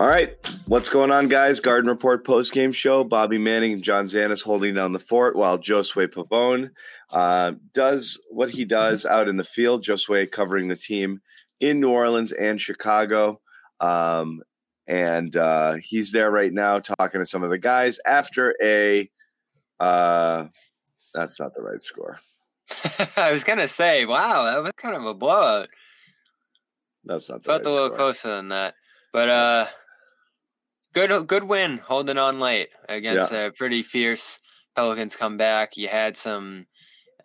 All right, what's going on, guys? Garden Report post game show. Bobby Manning and John Zannis holding down the fort while Josue Pavon uh, does what he does out in the field. Josue covering the team in New Orleans and Chicago. Um, and uh, he's there right now talking to some of the guys after a. Uh, that's not the right score. I was gonna say, wow, that was kind of a blowout. That's not the Felt right a little score. closer than that, but uh, good good win, holding on late against a pretty fierce Pelicans comeback. You had some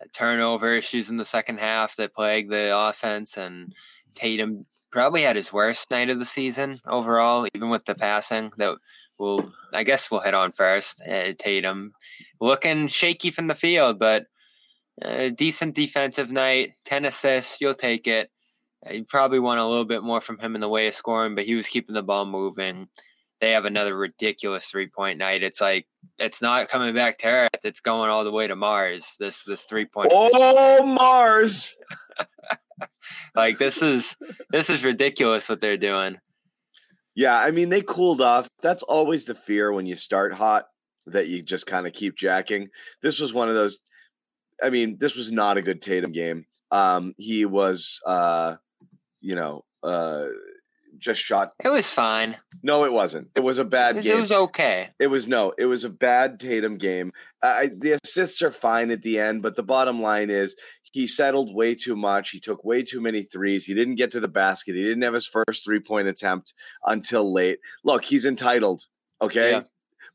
uh, turnover issues in the second half that plagued the offense, and Tatum probably had his worst night of the season overall, even with the passing. That we'll I guess, we'll hit on first. Uh, Tatum looking shaky from the field, but a decent defensive night, ten assists, you'll take it. Uh, You probably want a little bit more from him in the way of scoring, but he was keeping the ball moving. They have another ridiculous three point night. It's like it's not coming back to Earth. It's going all the way to Mars. This this three point. Oh, Mars! Like this is this is ridiculous what they're doing. Yeah, I mean they cooled off. That's always the fear when you start hot that you just kind of keep jacking. This was one of those. I mean, this was not a good Tatum game. Um, he was, uh, you know, uh, just shot. It was fine. No, it wasn't. It was a It bad was, game. it was okay. It was no, it was a bad Tatum game. I, the assists are fine at the end, but the bottom line is he settled way too much. He took way too many threes. He didn't get to the basket. He didn't have his first three point attempt until late. Look, he's entitled, okay? Yeah.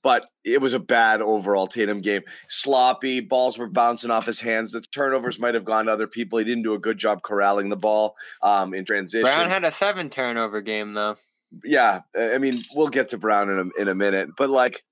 But it was a bad overall Tatum game. Sloppy, balls were bouncing off his hands. The turnovers might have gone to other people. He didn't do a good job corralling the ball um, in transition Brown had a seven turnover game though. yeah, I mean, we'll get to Brown in a, in a minute, but like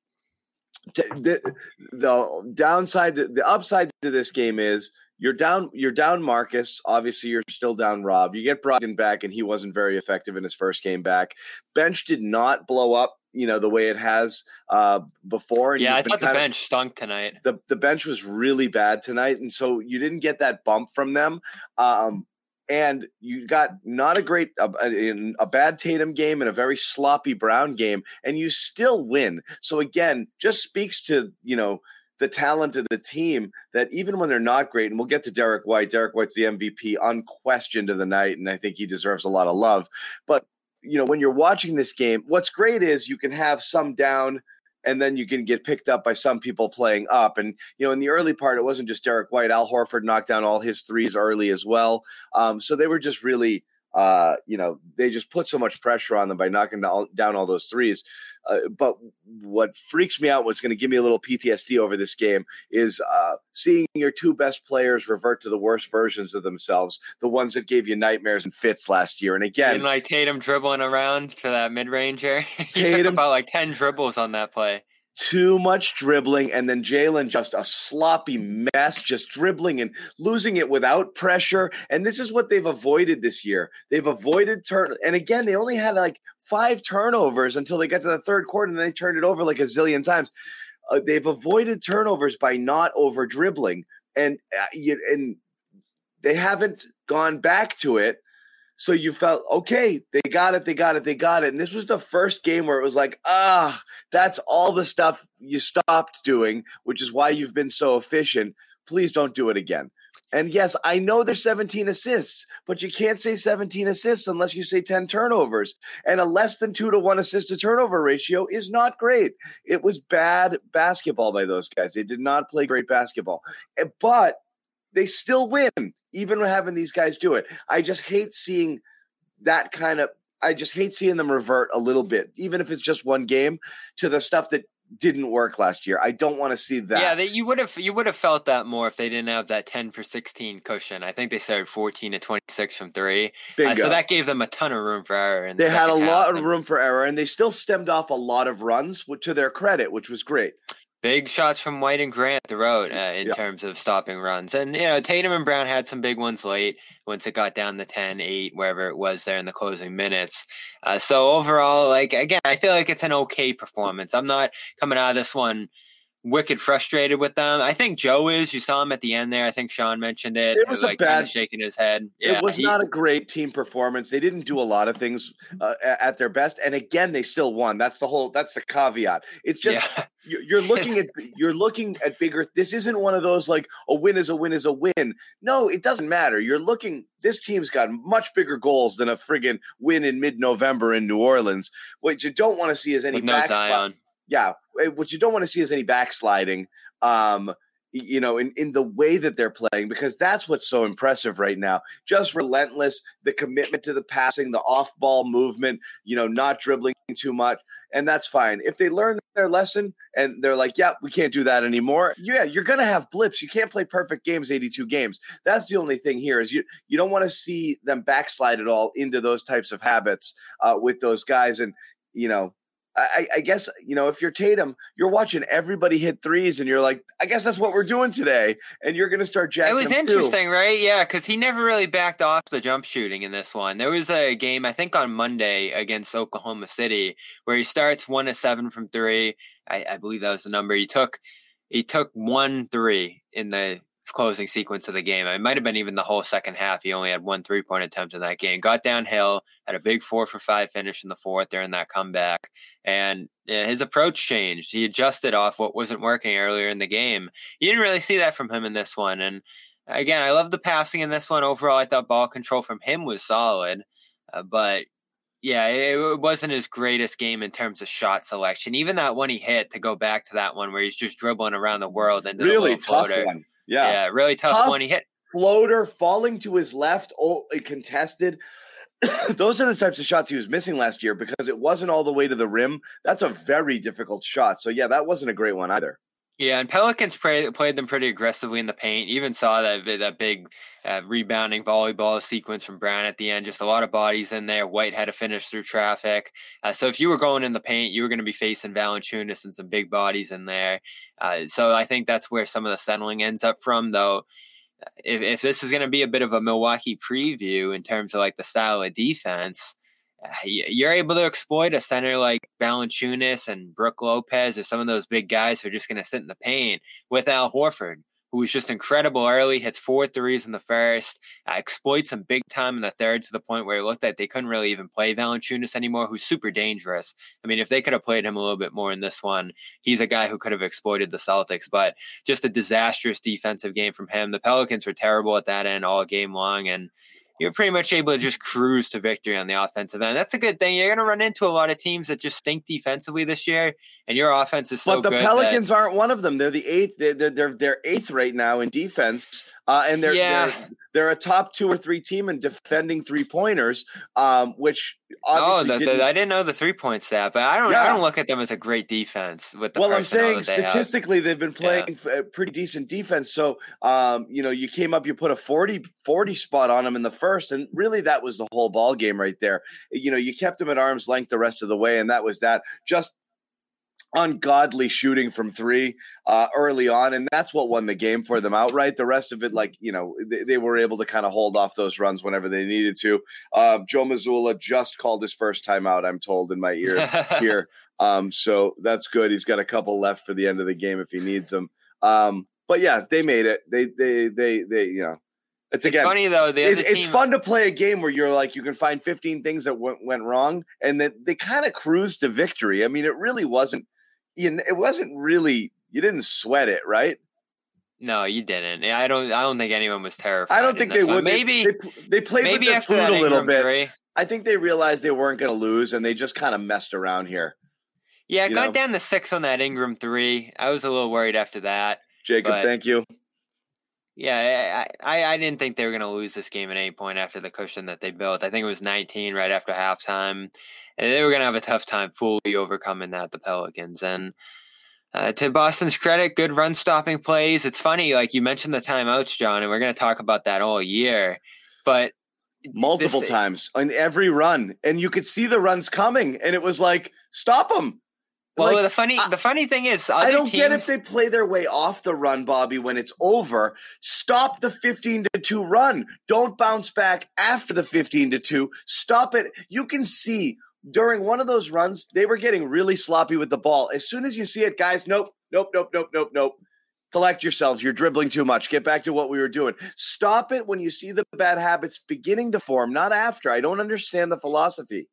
t- the the downside, the upside to this game is you're down, you're down Marcus. Obviously, you're still down Rob. You get Brogdon back, and he wasn't very effective in his first game back. Bench did not blow up, you know, the way it has uh, before. and Yeah, I thought the bench stunk tonight. the the bench was really bad tonight, and so you didn't get that bump from them. Um, and you got not a great a, a, a bad Tatum game and a very sloppy Brown game, and you still win. So again, just speaks to you know the talent of the team that even when they're not great, and we'll get to Derrick White. Derrick White's the MVP, unquestioned of the night, and I think he deserves a lot of love. But you know, when you're watching this game, what's great is you can have some down and then you can get picked up by some people playing up. And you know, in the early part, it wasn't just Derrick White. Al Horford knocked down all his threes early as well. Um, so they were just really, uh, you know, they just put so much pressure on them by knocking down, all those threes. Uh, but what freaks me out, what's going to give me a little PTSD over this game, is uh, seeing your two best players revert to the worst versions of themselves, the ones that gave you nightmares and fits last year. And again, And like Tatum dribbling around for that mid ranger. he took Tatum- about like ten dribbles on that play. Too much dribbling, and then Jaylen just a sloppy mess, just dribbling and losing it without pressure. And this is what they've avoided this year. They've avoided turn, and again, they only had like five turnovers until they got to the third quarter, and they turned it over like a zillion times. Uh, they've avoided turnovers by not over dribbling, and uh, you, and they haven't gone back to it. So you felt okay, they got it, they got it, they got it. And this was the first game where it was like, ah, that's all the stuff you stopped doing, which is why you've been so efficient. Please don't do it again. And yes, I know there's 17 assists, but you can't say 17 assists unless you say 10 turnovers. And a less than two to one assist to turnover ratio is not great. It was bad basketball by those guys. They did not play great basketball, Eh, but they still win, even having these guys do it. I just hate seeing that kind of. I just hate seeing them revert a little bit, even if it's just one game, to the stuff that didn't work last year. I don't want to see that. Yeah, they, you would have you would have felt that more if they didn't have that ten for sixteen cushion. I think they started fourteen to twenty six from three, uh, so that gave them a ton of room for error. In the they had a lot of room for error, and they still stemmed off a lot of runs, to their credit, which was great. Big shots from White and Grant throughout uh, in Yeah. terms of stopping runs. And, you know, Tatum and Brown had some big ones late once it got down to 10, 8, wherever it was there in the closing minutes. Uh, so overall, like, again, I feel like it's an okay performance. I'm not coming out of this one wicked frustrated with them. I think Joe is. You saw him at the end there. I think Sean mentioned it. It was like a bad shaking his head. Yeah, it was he, not a great team performance. They didn't do a lot of things uh, at their best, and again, they still won. That's the whole. That's the caveat. It's just yeah. you're looking at you're looking at bigger. This isn't one of those like a win is a win is a win. No, it doesn't matter. You're looking. This team's got much bigger goals than a friggin' win in mid November in New Orleans. What you don't want to see is any backslide yeah, eh, what you don't want to see is any backsliding. Um, you know, in, in the way that they're playing, because that's what's so impressive right now. Just relentless, the commitment to the passing, the off ball movement, you know, not dribbling too much. And that's fine. If they learn their lesson and they're like, yeah, we can't do that anymore. Yeah, you're going to have blips. You can't play perfect games, 82 games. That's the only thing here is you, you don't want to see them backslide at all into those types of habits uh, with those guys. And, you know, I, I, guess you know if you're Tatum, you're watching everybody hit threes, and you're like, I guess that's what we're doing today, and you're going to start jacking. It was interesting, too. right? Yeah, because he never really backed off the jump shooting in this one. There was a game I think on Monday against Oklahoma City where he starts one to seven from three. I, I believe that was the number he took. He took one three in the closing sequence of the game. It might have been even the whole second half. He only had one three point attempt in that game. Got downhill, had a big four for five finish in the fourth during that comeback, and his approach changed. He adjusted off what wasn't working earlier in the game. You didn't really see that from him in this one. And again, I love the passing in this one. Overall, I thought ball control from him was solid, uh, but yeah, it wasn't his greatest game in terms of shot selection. Even that one he hit to go back to that one where he's just dribbling around the world and really tough floater. one. Yeah. Yeah, really tough, tough one. He hit floater falling to his left, oh, contested. Those are the types of shots he was missing last year because it wasn't all the way to the rim. That's a very difficult shot. So yeah, that wasn't a great one either. Yeah, and Pelicans play, played them pretty aggressively in the paint. Even saw that that big uh, rebounding volleyball sequence from Brown at the end. Just a lot of bodies in there. White had to finish through traffic. Uh, so if you were going in the paint, you were going to be facing Valanciunas and some big bodies in there. Uh, so I think that's where some of the settling ends up from, though. If, if this is going to be a bit of a Milwaukee preview in terms of like the style of defense, you're able to exploit a center like Valanciunas and Brook Lopez or some of those big guys who are just going to sit in the paint with Al Horford, who was just incredible early, hits four threes in the first, uh, exploits him big time in the third to the point where it looked like they couldn't really even play Valanciunas anymore, who's super dangerous. I mean, if they could have played him a little bit more in this one, he's a guy who could have exploited the Celtics, but just a disastrous defensive game from him. The Pelicans were terrible at that end all game long, and you're pretty much able to just cruise to victory on the offensive end. That's a good thing. You're going to run into a lot of teams that just stink defensively this year, and your offense is so. But the Pelicans that, aren't one of them. They're the eighth. They're they're, they're eighth right now in defense, uh, and they're, yeah. they're they're a top two or three team in defending three pointers, um, which oh, the, the, I didn't know the three point stat, but I don't yeah. I don't look at them as a great defense. With the well, I'm saying they statistically have. they've been playing yeah. pretty decent defense. So um, you know, you came up, you put a 40, 40 spot on them in the first, and really that was the whole ball game right there. You know, you kept them at arm's length the rest of the way, and that was that. Just ungodly shooting from three uh, early on, and that's what won the game for them outright. The rest of it, like you know, they, they were able to kind of hold off those runs whenever they needed to. Uh, Joe Mazzulla just called his first timeout. I'm told in my ear here, um, so that's good. He's got a couple left for the end of the game if he needs them. Um, but yeah, they made it. They they they they you know. It's, it's again funny though. It's, it's, fun to play a game where you're like you can find 15 things that went, went wrong, and that they kind of cruised to victory. I mean, it really wasn't you it wasn't really you didn't sweat it, right? No, you didn't. I don't. I don't think anyone was terrified. I don't think they would. Maybe they, they, played maybe with their food a little bit. Three. I think they realized they weren't going to lose, and they just kind of messed around here. Yeah, got know? down to six on that Ingram three. I was a little worried after that. Jacob, thank you. Yeah, I, I, I didn't think they were going to lose this game at any point after the cushion that they built. I think it was 19 right after halftime, and they were going to have a tough time fully overcoming that. The Pelicans and uh, to Boston's credit, good run stopping plays. It's funny, like you mentioned the timeouts, John, and we're going to talk about that all year, but multiple this, times on every run, and you could see the runs coming, and it was like stop them. Well, like, the funny I, the funny thing is, I don't teams, get if they play their way off the run, Bobby. When it's over, stop the fifteen to two run. Don't bounce back after the fifteen to two. Stop it. You can see during one of those runs, they were getting really sloppy with the ball. As soon as you see it, guys, nope, nope, nope, nope, nope, nope. Collect yourselves. You're dribbling too much. Get back to what we were doing. Stop it when you see the bad habits beginning to form, not after. I don't understand the philosophy.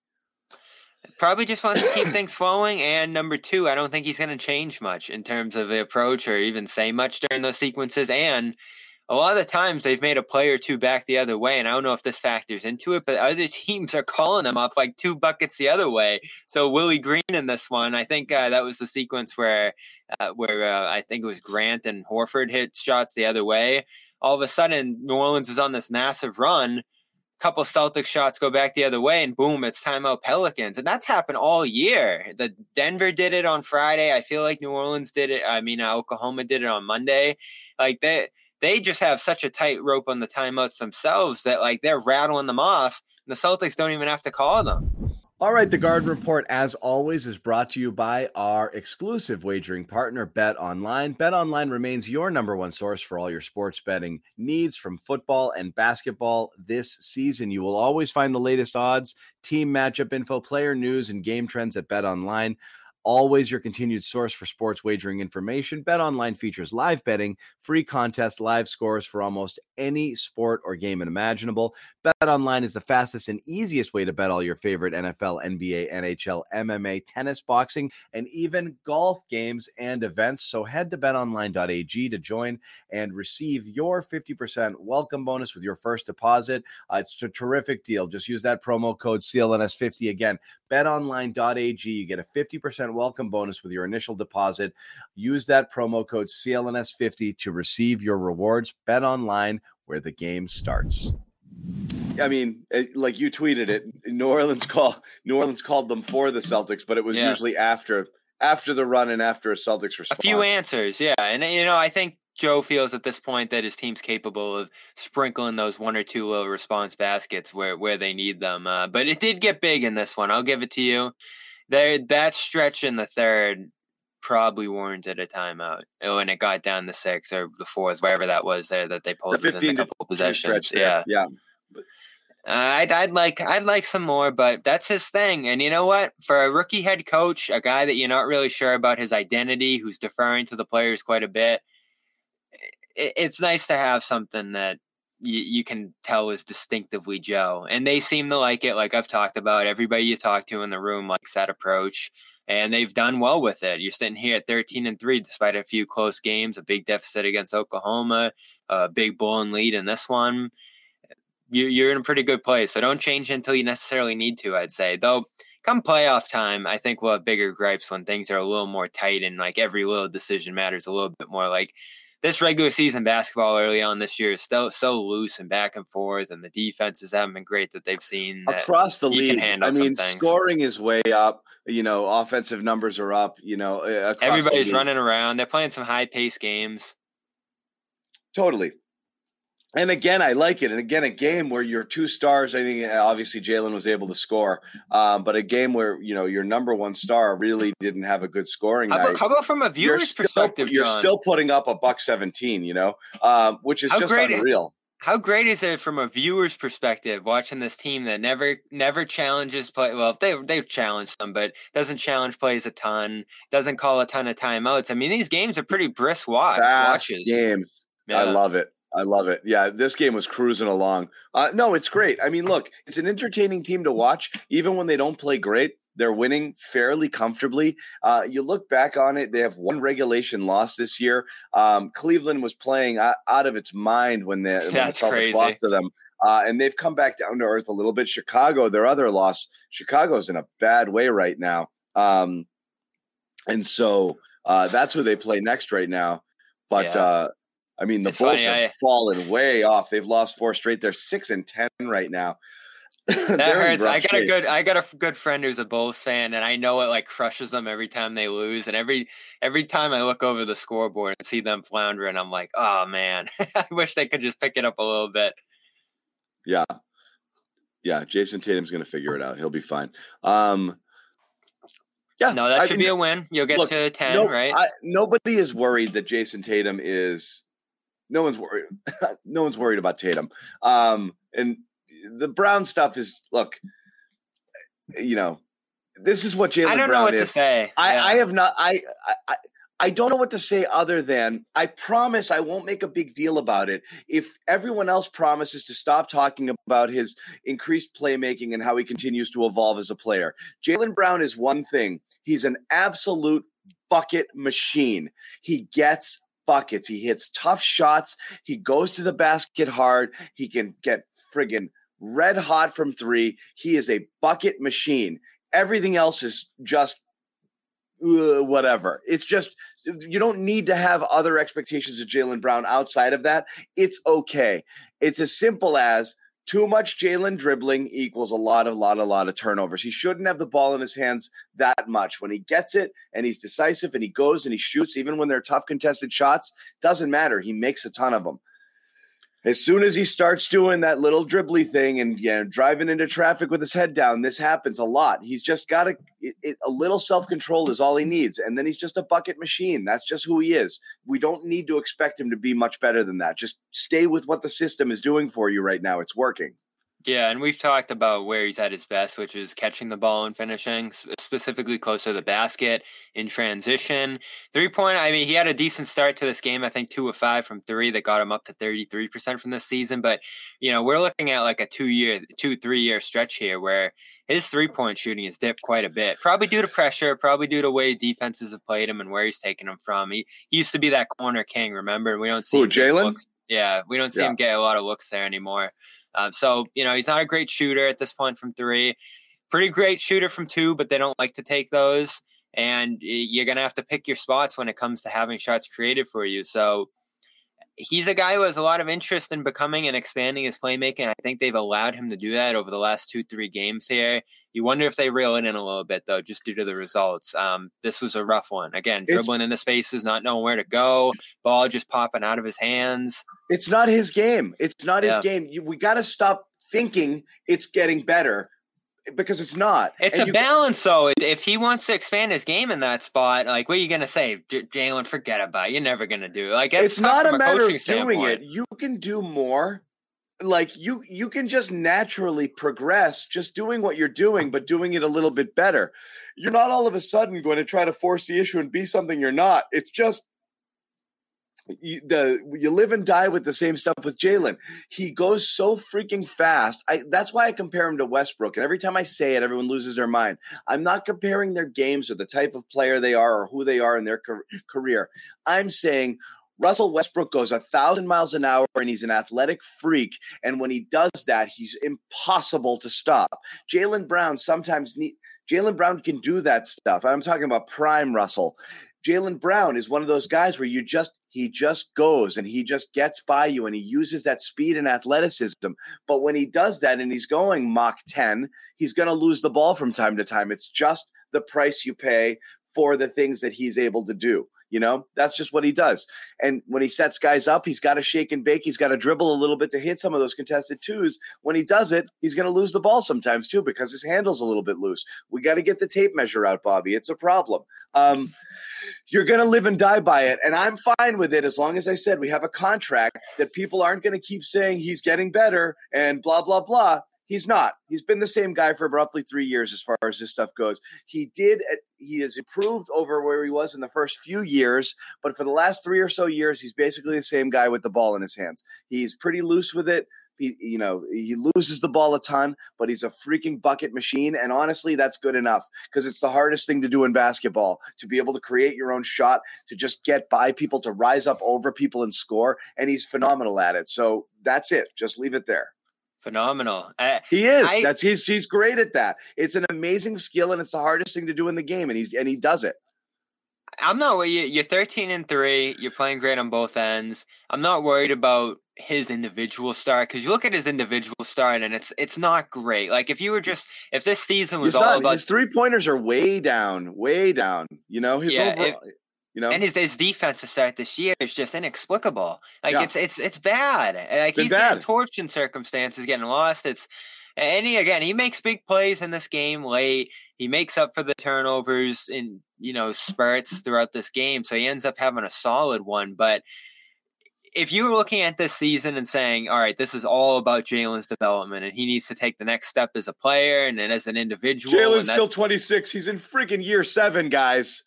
Probably just wants to keep things flowing. And number two, I don't think he's going to change much in terms of the approach or even say much during those sequences. And a lot of times they've made a play or two back the other way, and I don't know if this factors into it, but other teams are calling them up like two buckets the other way. So Willie Green in this one, I think uh, that was the sequence where uh, where uh, I think it was Grant and Horford hit shots the other way. All of a sudden, New Orleans is on this massive run. A couple Celtics shots go back the other way, and boom, it's timeout Pelicans, and that's happened all year. The Denver did it on Friday. I feel like New Orleans did it. I mean, uh, Oklahoma did it on Monday. Like they they just have such a tight rope on the timeouts themselves that like they're rattling them off, and the Celtics don't even have to call them. All right, the Garden Report, as always, is brought to you by our exclusive wagering partner, Bet Online. Bet Online remains your number one source for all your sports betting needs from football and basketball this season. You will always find the latest odds, team matchup info, player news, and game trends at Bet Online always your continued source for sports wagering information. Bet Online features live betting, free contest, live scores for almost any sport or game imaginable. Bet Online is the fastest and easiest way to bet all your favorite NFL, NBA, NHL, MMA, tennis, boxing, and even golf games and events. So head to betonline.ag to join and receive your 50% welcome bonus with your first deposit. Uh, it's a terrific deal. Just use that promo code CLNS50 again. betonline.ag. You get a 50% welcome bonus with your initial deposit. Use that promo code CLNS50 to receive your rewards. Bet online where the game starts. I mean, eh, like you tweeted it, New Orleans call New Orleans called them for the Celtics, but it was yeah. usually after after the run and after a Celtics response. A few answers, yeah, and you know, I think Joe feels at this point that his team's capable of sprinkling those one or two little response baskets where where they need them. Uh, but it did get big in this one. I'll give it to you there that stretch in the third probably warranted a timeout when it got down to six or the fourth, wherever that was there that they pulled the within a couple of possessions. Yeah, yeah. Uh, I'd, I'd like I'd like some more, but that's his thing. And you know what? For a rookie head coach, a guy that you're not really sure about his identity, who's deferring to the players quite a bit, it, it's nice to have something that you, you can tell is distinctively Joe. And they seem to like it, like I've talked about. Everybody you talk to in the room likes that approach, and they've done well with it. You're sitting here at 13 and three, despite a few close games, a big deficit against Oklahoma, a big bull lead in this one. You're in a pretty good place. So don't change until you necessarily need to, I'd say. Though, come playoff time, I think we'll have bigger gripes when things are a little more tight and like every little decision matters a little bit more. Like this regular season basketball early on this year is still so loose and back and forth, and the defenses haven't been great that they've seen across the league. I mean, scoring is way up. You know, offensive numbers are up. You know, everybody's running around. They're playing some high pace games. Totally, and again, I like it. And again, a game where your two stars, I think obviously Jaylen was able to score, um, but a game where you know your number one star really didn't have a good scoring how night. About, how about from a viewer's you're still, perspective? You're still putting up a buck seventeen, you know, um, which is how just great unreal. how great is it from a viewer's perspective watching this team that never never challenges play? Well, they they've challenged them, but doesn't challenge plays a ton, doesn't call a ton of timeouts. I mean, these games are pretty brisk watch, watches. Games, yeah. I love it. I love it. Yeah, this game was cruising along. Uh, no, it's great. I mean, look, it's an entertaining team to watch, even when they don't play great. They're winning fairly comfortably. Uh, you look back on it; they have one regulation loss this year. Um, Cleveland was playing out, out, of its mind when, the, when the Celtics crazy. lost to them, uh, and they've come back down to earth a little bit. Chicago, their other loss, Chicago's in a bad way right now, um, and so uh, that's who they play next right now. But yeah. I mean, the it's Bulls funny, have I, fallen way off. They've lost four straight. They're six and ten right now. that hurts. I got shape. a good I got a good friend who's a Bulls fan, and I know it like crushes them every time they lose. And every every time I look over the scoreboard and see them floundering, I'm like, oh man, I wish they could just pick it up a little bit. Yeah, yeah. Jayson Tatum's going to figure it out. He'll be fine. Um, yeah, no, that should I, be a win. You'll get look, to ten, no, right? I, nobody is worried that Jayson Tatum is no one's worried. no one's worried about Tatum. Um, and the Brown stuff is look, you know, this is what Jaylen Brown is. I don't Brown know what is. to say. I, yeah. I have not. I, I I don't know what to say other than I promise I won't make a big deal about it if everyone else promises to stop talking about his increased playmaking and how he continues to evolve as a player. Jaylen Brown is one thing. He's an absolute bucket machine. He gets buckets. He hits tough shots. He goes to the basket hard. He can get friggin' red hot from three. He is a bucket machine. Everything else is just uh, whatever. It's just you don't need to have other expectations of Jaylen Brown outside of that. It's okay. It's as simple as too much Jaylen dribbling equals a lot, a lot, a lot of turnovers. He shouldn't have the ball in his hands that much. When he gets it and he's decisive and he goes and he shoots, even when they're tough contested shots, doesn't matter. He makes a ton of them as soon as he starts doing that little dribbly thing and you know, driving into traffic with his head down, this happens a lot. He's just got a, a little self control is all he needs, and then he's just a bucket machine. That's just who he is. We don't need to expect him to be much better than that. Just stay with what the system is doing for you right now. It's working. Yeah, and we've talked about where he's at his best, which is catching the ball and finishing, specifically close to the basket in transition. Three point, I mean, he had a decent start to this game. I think two of five from three that got him up to 33% from this season. But, you know, we're looking at like a two year, two, three year stretch here where his three point shooting has dipped quite a bit, probably due to pressure, probably due to way defenses have played him and where he's taken him from. He, he used to be that corner king, remember? We don't see Ooh, Jaylen. Yeah, we don't see yeah. him get a lot of looks there anymore. Um, so, you know, he's not a great shooter at this point from three. Pretty great shooter from two, but they don't like to take those. And you're going to have to pick your spots when it comes to having shots created for you. So, he's a guy who has a lot of interest in becoming and expanding his playmaking. I think they've allowed him to do that over the last two, three games here. You wonder if they reel it in a little bit, though, just due to the results. Um, this was a rough one. Again, dribbling it's, in the spaces, not knowing where to go, ball just popping out of his hands. It's not his game. It's not his game. You, we got to stop thinking it's getting better because it's not. It's and a balance, though. If he wants to expand his game in that spot, like, what are you going to say, J- Jaylen? Forget about it. You're never going to do it. Like, it's not a, a matter of doing standpoint. it. You can do more. Like you, you can just naturally progress, just doing what you're doing, but doing it a little bit better. You're not all of a sudden going to try to force the issue and be something you're not. It's just you, the you live and die with the same stuff with Jaylen. He goes so freaking fast. I that's why I compare him to Westbrook. And every time I say it, everyone loses their mind. I'm not comparing their games or the type of player they are or who they are in their career. I'm saying Russell Westbrook goes a thousand miles an hour and he's an athletic freak. And when he does that, he's impossible to stop. Jaylen Brown sometimes need Jaylen Brown can do that stuff. I'm talking about prime Russell. Jaylen Brown is one of those guys where you just he just goes and he just gets by you and he uses that speed and athleticism. But when he does that and he's going Mach 10, he's going to lose the ball from time to time. It's just the price you pay for the things that he's able to do. You know, that's just what he does. And when he sets guys up, he's got to shake and bake. He's got to dribble a little bit to hit some of those contested twos. When he does it, he's going to lose the ball sometimes too because his handle's a little bit loose. We got to get the tape measure out, Bobby. It's a problem. Um, you're going to live and die by it. And I'm fine with it as long as I said we have a contract that people aren't going to keep saying he's getting better and blah, blah, blah. He's not. He's been the same guy for roughly three years as far as this stuff goes. He did. Uh, he has improved over where he was in the first few years, but for the last three or so years, he's basically the same guy with the ball in his hands. He's pretty loose with it. He, you know, he loses the ball a ton, but he's a freaking bucket machine. And honestly, that's good enough because it's the hardest thing to do in basketball to be able to create your own shot, to just get by people, to rise up over people and score. And he's phenomenal at it. So that's it. Just leave it there phenomenal. He is. I, That's he's he's great at that. It's an amazing skill, and it's the hardest thing to do in the game, and he's and he does it. I'm not. You're 13 and three. You're playing great on both ends. I'm not worried about his individual start because you look at his individual start and it's it's not great. Like if you were just if this season was all not, about his three pointers are way down, way down. You know his yeah, overall. It, you know, and his, his defense to start this year is just inexplicable. Like yeah. it's it's it's bad. Like he's bad. in circumstances, getting lost. It's and he again he makes big plays in this game late. He makes up for the turnovers in you know spurts throughout this game, so he ends up having a solid one. But if you were looking at this season and saying, all right, this is all about Jaylen's development and he needs to take the next step as a player and then as an individual. Jaylen's still 26. He's in freaking year seven, guys.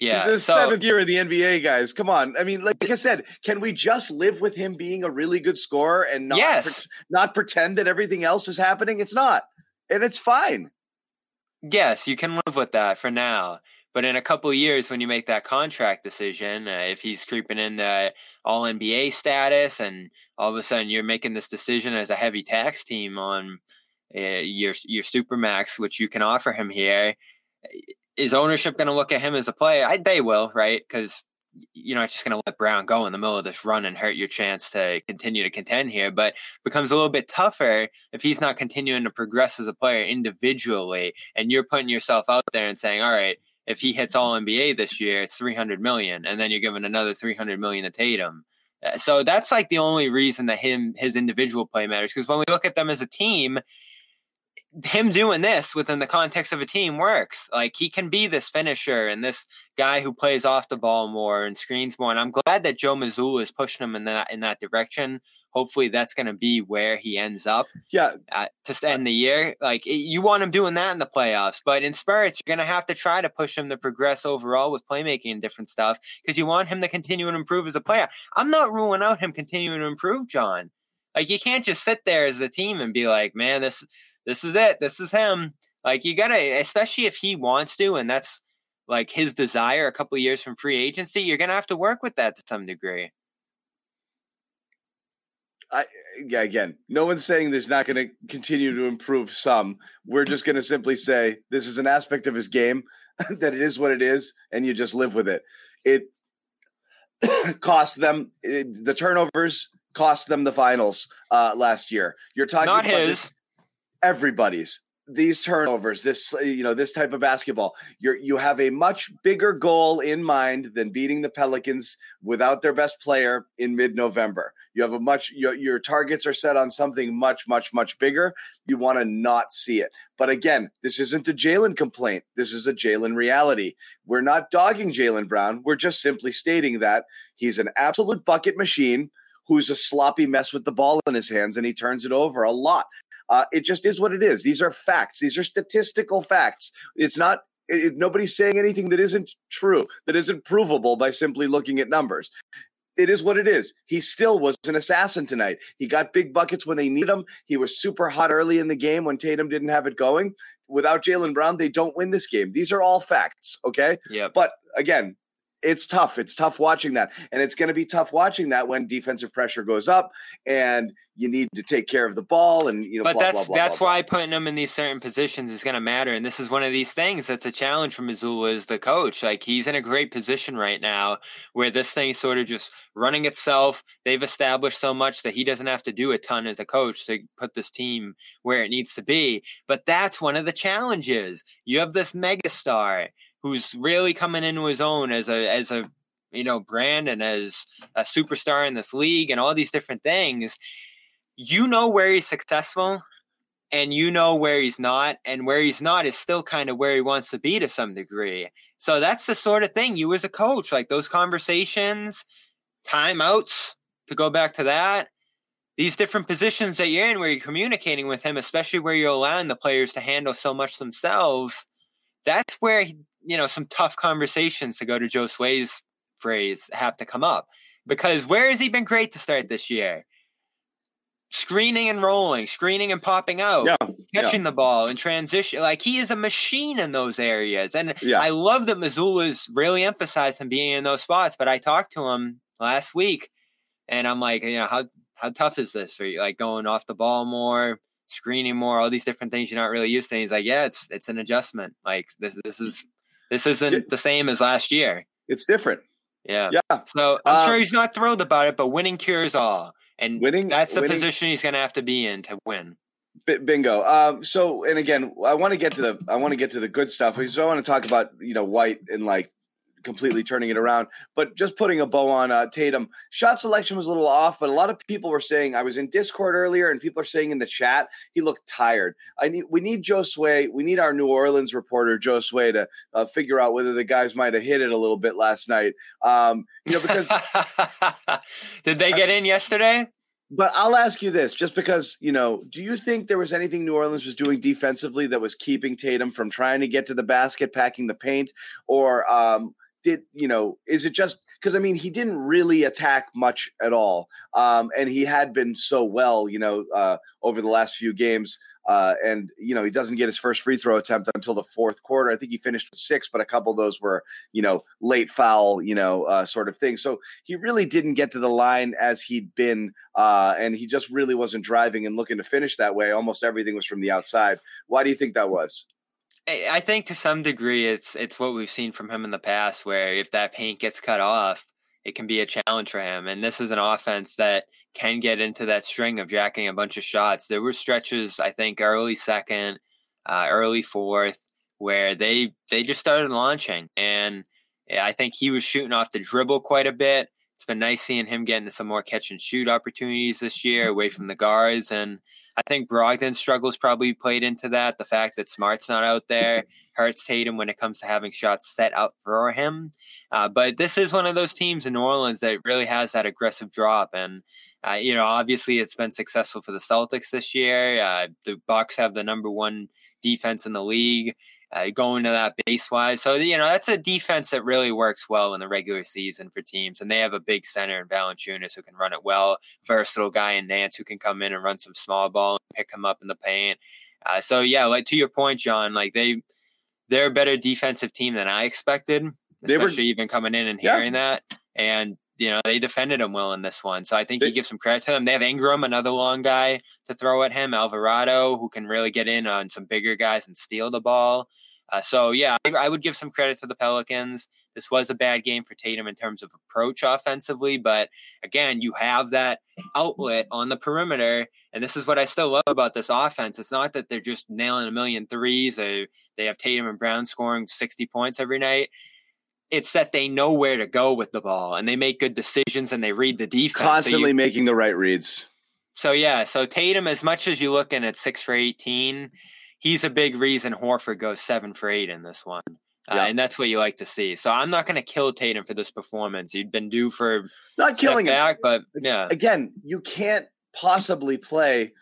Yeah, He's his so- seventh year in the NBA, guys. Come on. I mean, like I said, can we just live with him being a really good scorer and not Yes. pre- not pretend that everything else is happening? It's not, and it's fine. Yes, you can live with that for now. But in a couple of years, when you make that contract decision, uh, if he's creeping in the All NBA status, and all of a sudden you're making this decision as a heavy tax team on uh, your your supermax, which you can offer him here, is ownership going to look at him as a player? I, they will, right? Because you're not just going to let Brown go in the middle of this run and hurt your chance to continue to contend here. But becomes a little bit tougher if he's not continuing to progress as a player individually, and you're putting yourself out there and saying, "All right, if he hits All NBA this year, it's 300 million, and then you're giving another 300 million to Tatum." Uh, So that's like the only reason that him his individual play matters. Because when we look at them as a team, him doing this within the context of a team works. Like he can be this finisher and this guy who plays off the ball more and screens more. And I'm glad that Joe Mazzulla is pushing him in that in that direction. Hopefully, that's going to be where he ends up Yeah, at, to end the year. Like it- you want him doing that in the playoffs, but in spurts, you're going to have to try to push him to progress overall with playmaking and different stuff because you want him to continue and improve as a player. I'm not ruling out him continuing to improve, John. Like you can't just sit there as a team and be like, man, this this is it, this is him. Like you gotta, especially if he wants to, and that's like his desire. A couple of years from free agency, you're gonna have to work with that to some degree. I yeah. Again, no one's saying there's not going to continue to improve. Some we're just going to simply say this is an aspect of his game that it is what it is, and you just live with it. It cost them it, the turnovers. Cost them the finals uh, last year. You're talking Not about his. this- everybody's these turnovers this you know this type of basketball. You're you have a much bigger goal in mind than beating the pelicans without their best player in mid-november. You have a much your, your targets are set on something much much much bigger. You want to not see it. But again this isn't a jaylen complaint. This is a jaylen reality. We're not dogging jaylen brown. We're just simply stating that he's an absolute bucket machine who's a sloppy mess with the ball in his hands and he turns it over a lot uh, it just is what it is. These are facts. These are statistical facts. It's not. It, nobody's saying anything that isn't true, that isn't provable by simply looking at numbers. It is what it is. He still was an assassin tonight. He got big buckets when they need him. He was super hot early in the game when Tatum didn't have it going. Without Jaylen Brown, they don't win this game. These are all facts. Okay. Yeah. But again, it's tough. It's tough watching that. And it's going to be tough watching that when defensive pressure goes up and you need to take care of the ball and, you know, but blah, that's blah, blah, that's why putting them in these certain positions is going to matter, and this is one of these things that's a challenge for Mazzulla as the coach. Like he's in a great position right now, where this thing's sort of just running itself. They've established so much that he doesn't have to do a ton as a coach to put this team where it needs to be. But that's one of the challenges. You have this megastar who's really coming into his own as a as a you know brand and as a superstar in this league and all these different things you know where he's successful and you know where he's not and where he's not is still kind of where he wants to be to some degree. So that's the sort of thing you as a coach like those conversations timeouts to go back to that these different positions that you're in where you're communicating with him especially where you're allowing the players to handle so much themselves that's where you know some tough conversations to go to joe sway's phrase have to come up because where has he been great to start this year screening and rolling, screening and popping out, Yeah, catching the ball in transition. Like he is a machine in those areas. And Yeah. I love that Mazzulla's really emphasized him being in those spots. But I talked to him last week and I'm like, you know, how how tough is this for you? Like going off the ball more, screening more, all these different things you're not really used to. And he's like, Yeah, it's it's an adjustment. Like this this is this isn't the same as last year. It's different. Yeah. Yeah. So I'm Uh, sure he's not thrilled about it, but winning cures all. And Winning- that's the winning- position he's going to have to be in to win. Bingo. Um, so, and again, I want to get to the I want to get to the good stuff because I want to talk about you know White and like completely turning it around. But just putting a bow on uh, Tatum, shot selection was a little off, but a lot of people were saying I was in Discord earlier, and people are saying in the chat he looked tired. I need we need Joe Sway, we need our New Orleans reporter Joe Sway to uh, figure out whether the guys might have hit it a little bit last night. Um, you know because. Did they get in yesterday? But I'll ask you this, just because you know, do you think there was anything New Orleans was doing defensively that was keeping Tatum from trying to get to the basket, packing the paint, or um, did you know? Is it just because I mean he didn't really attack much at all, um, and he had been so well, you know, uh, over the last few games. Uh, and you know he doesn't get his first free throw attempt until the fourth quarter. I think he finished with six, but a couple of those were you know late foul, you know, uh, sort of thing. So he really didn't get to the line as he'd been, uh, and he just really wasn't driving and looking to finish that way. Almost everything was from the outside. Why do you think that was? I think to some degree it's it's what we've seen from him in the past, where if that paint gets cut off, it can be a challenge for him. And this is an offense that can get into that string of jacking a bunch of shots. There were stretches, I think, early second, uh, early fourth, where they they just started launching, and I think he was shooting off the dribble quite a bit. It's been nice seeing him getting some more catch and shoot opportunities this year away from the guards, and I think Brogdon's struggles probably played into that. The fact that Smart's not out there hurts Tatum when it comes to having shots set up for him. Uh, but this is one of those teams in New Orleans that really has that aggressive drop, and uh, you know, obviously, it's been successful for the Celtics this year. Uh, the Bucks have the number one defense in the league. Uh, going to that base wise, so you know that's a defense that really works well in the regular season for teams, and they have a big center in Valanciunas who can run it well, versatile guy in Nance who can come in and run some small ball and pick him up in the paint. Uh, so yeah, like to your point, John, like they they're a better defensive team than I expected, especially were, even coming in and hearing yeah. that. And you know, they defended him well in this one. So I think they, you give some credit to them. They have Ingram, another long guy to throw at him, Alvarado, who can really get in on some bigger guys and steal the ball. Uh, so yeah, I, I, would give some credit to the Pelicans. This was a bad game for Tatum in terms of approach offensively, but again, you have that outlet on the perimeter, and this is what I still love about this offense. It's not that they're just nailing a million threes. Or they have Tatum and Brown scoring sixty points every night it's that they know where to go with the ball and they make good decisions and they read the defense. Constantly so you, making the right reads. So yeah, so Tatum, as much as you looking at six for eighteen, he's a big reason Horford goes seven for eight in this one. Uh, and that's what you like to see. So I'm not going to kill Tatum for this performance. He'd been due for not killing back, him, but yeah. Again, you can't possibly play.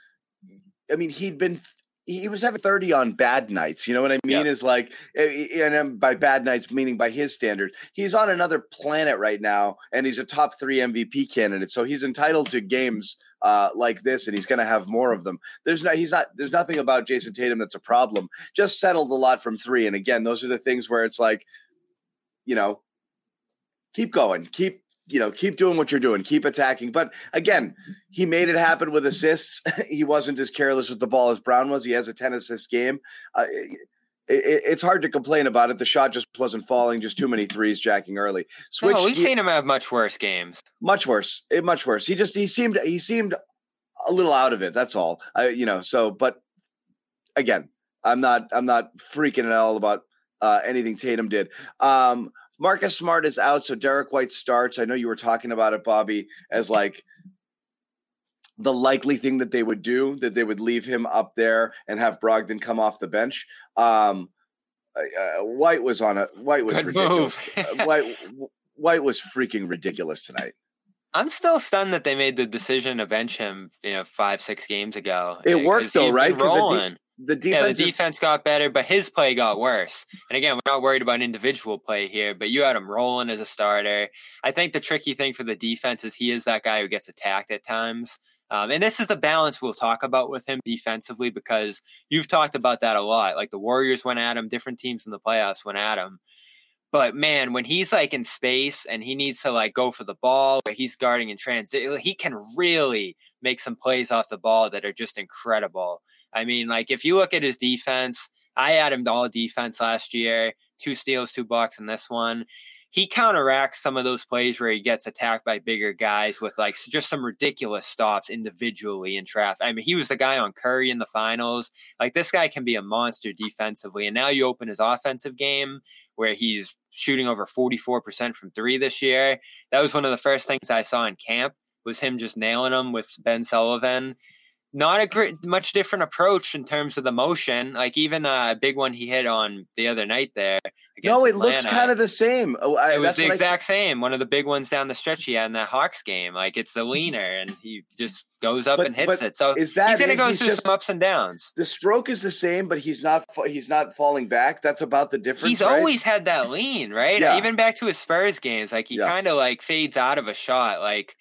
I mean, he'd been he was having 30 on bad nights. You know what I mean? Yep. Is like, eh, eh, and by bad nights, meaning by his standards, he's on another planet right now, and he's a top three MVP candidate. So he's entitled to games uh, like this, and he's going to have more of them. There's no, he's not, there's nothing about Jayson Tatum that's a problem. Just settled a lot from three. And again, those are the things where it's like, you know, keep going, keep you know, keep doing what you're doing, keep attacking. But again, he made it happen with assists. he wasn't as careless with the ball as Brown was. He has a 10 assist game. Uh, it, it, it's hard to complain about it. The shot just wasn't falling, just too many threes jacking early. Switch. No, we've he, seen him have much worse games. Much worse. It, much worse. He just he seemed he seemed a little out of it. That's all. I, you know. So, but again, I'm not I'm not freaking at all about uh, anything Tatum did. Um, Marcus Smart is out, so Derrick White starts. I know you were talking about it, Bobby, as like the likely thing that they would do, that they would leave him up there and have Brogdon come off the bench. Um, uh, White was on a White was Good ridiculous. Uh, White White was freaking ridiculous tonight. I'm still stunned that they made the decision to bench him, you know, five six games ago. It worked though, right? Rolling the defense, yeah, the defense got better, but his play got worse. And again, we're not worried about individual play here, but you had him rolling as a starter. I think the tricky thing for the defense is he is that guy who gets attacked at times. Um, and this is a balance we'll talk about with him defensively because you've talked about that a lot. Like the Warriors went at him, different teams in the playoffs went at him. But man, when he's like in space and he needs to like go for the ball or he's guarding in transit, he can really make some plays off the ball that are just incredible. I mean, like if you look at his defense, I had him all defense last year, two steals, two blocks in this one. He counteracts some of those plays where he gets attacked by bigger guys with like just some ridiculous stops individually in traffic. I mean, he was the guy on Curry in the finals. Like this guy can be a monster defensively. And now you open his offensive game where he's shooting over 44% from three this year. That was one of the first things I saw in camp was him just nailing them with Ben Sullivan not a great, much different approach in terms of the motion. Like even a big one he hit on the other night there. No, it Atlanta, looks kind of the same. Oh, I, it was the exact I, same. One of the big ones down the stretch he had in that Hawks game. Like it's the mm-hmm. leaner, and he just goes up but, and hits it. So is that he's going to go through just, some ups and downs. The stroke is the same, but he's not he's not falling back. That's about the difference. He's right? always had that lean, right? Yeah. Even back to his Spurs games, like he yeah. kind of like fades out of a shot, like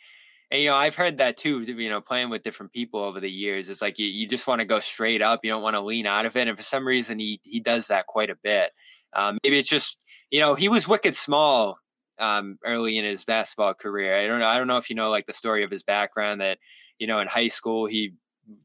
and you know, I've heard that too. You know, playing with different people over the years, it's like you, you just want to go straight up. You don't want to lean out of it. And for some reason, he he does that quite a bit. Um, maybe it's just you know he was wicked small um, early in his basketball career. I don't know. I don't know if you know like the story of his background. That you know in high school he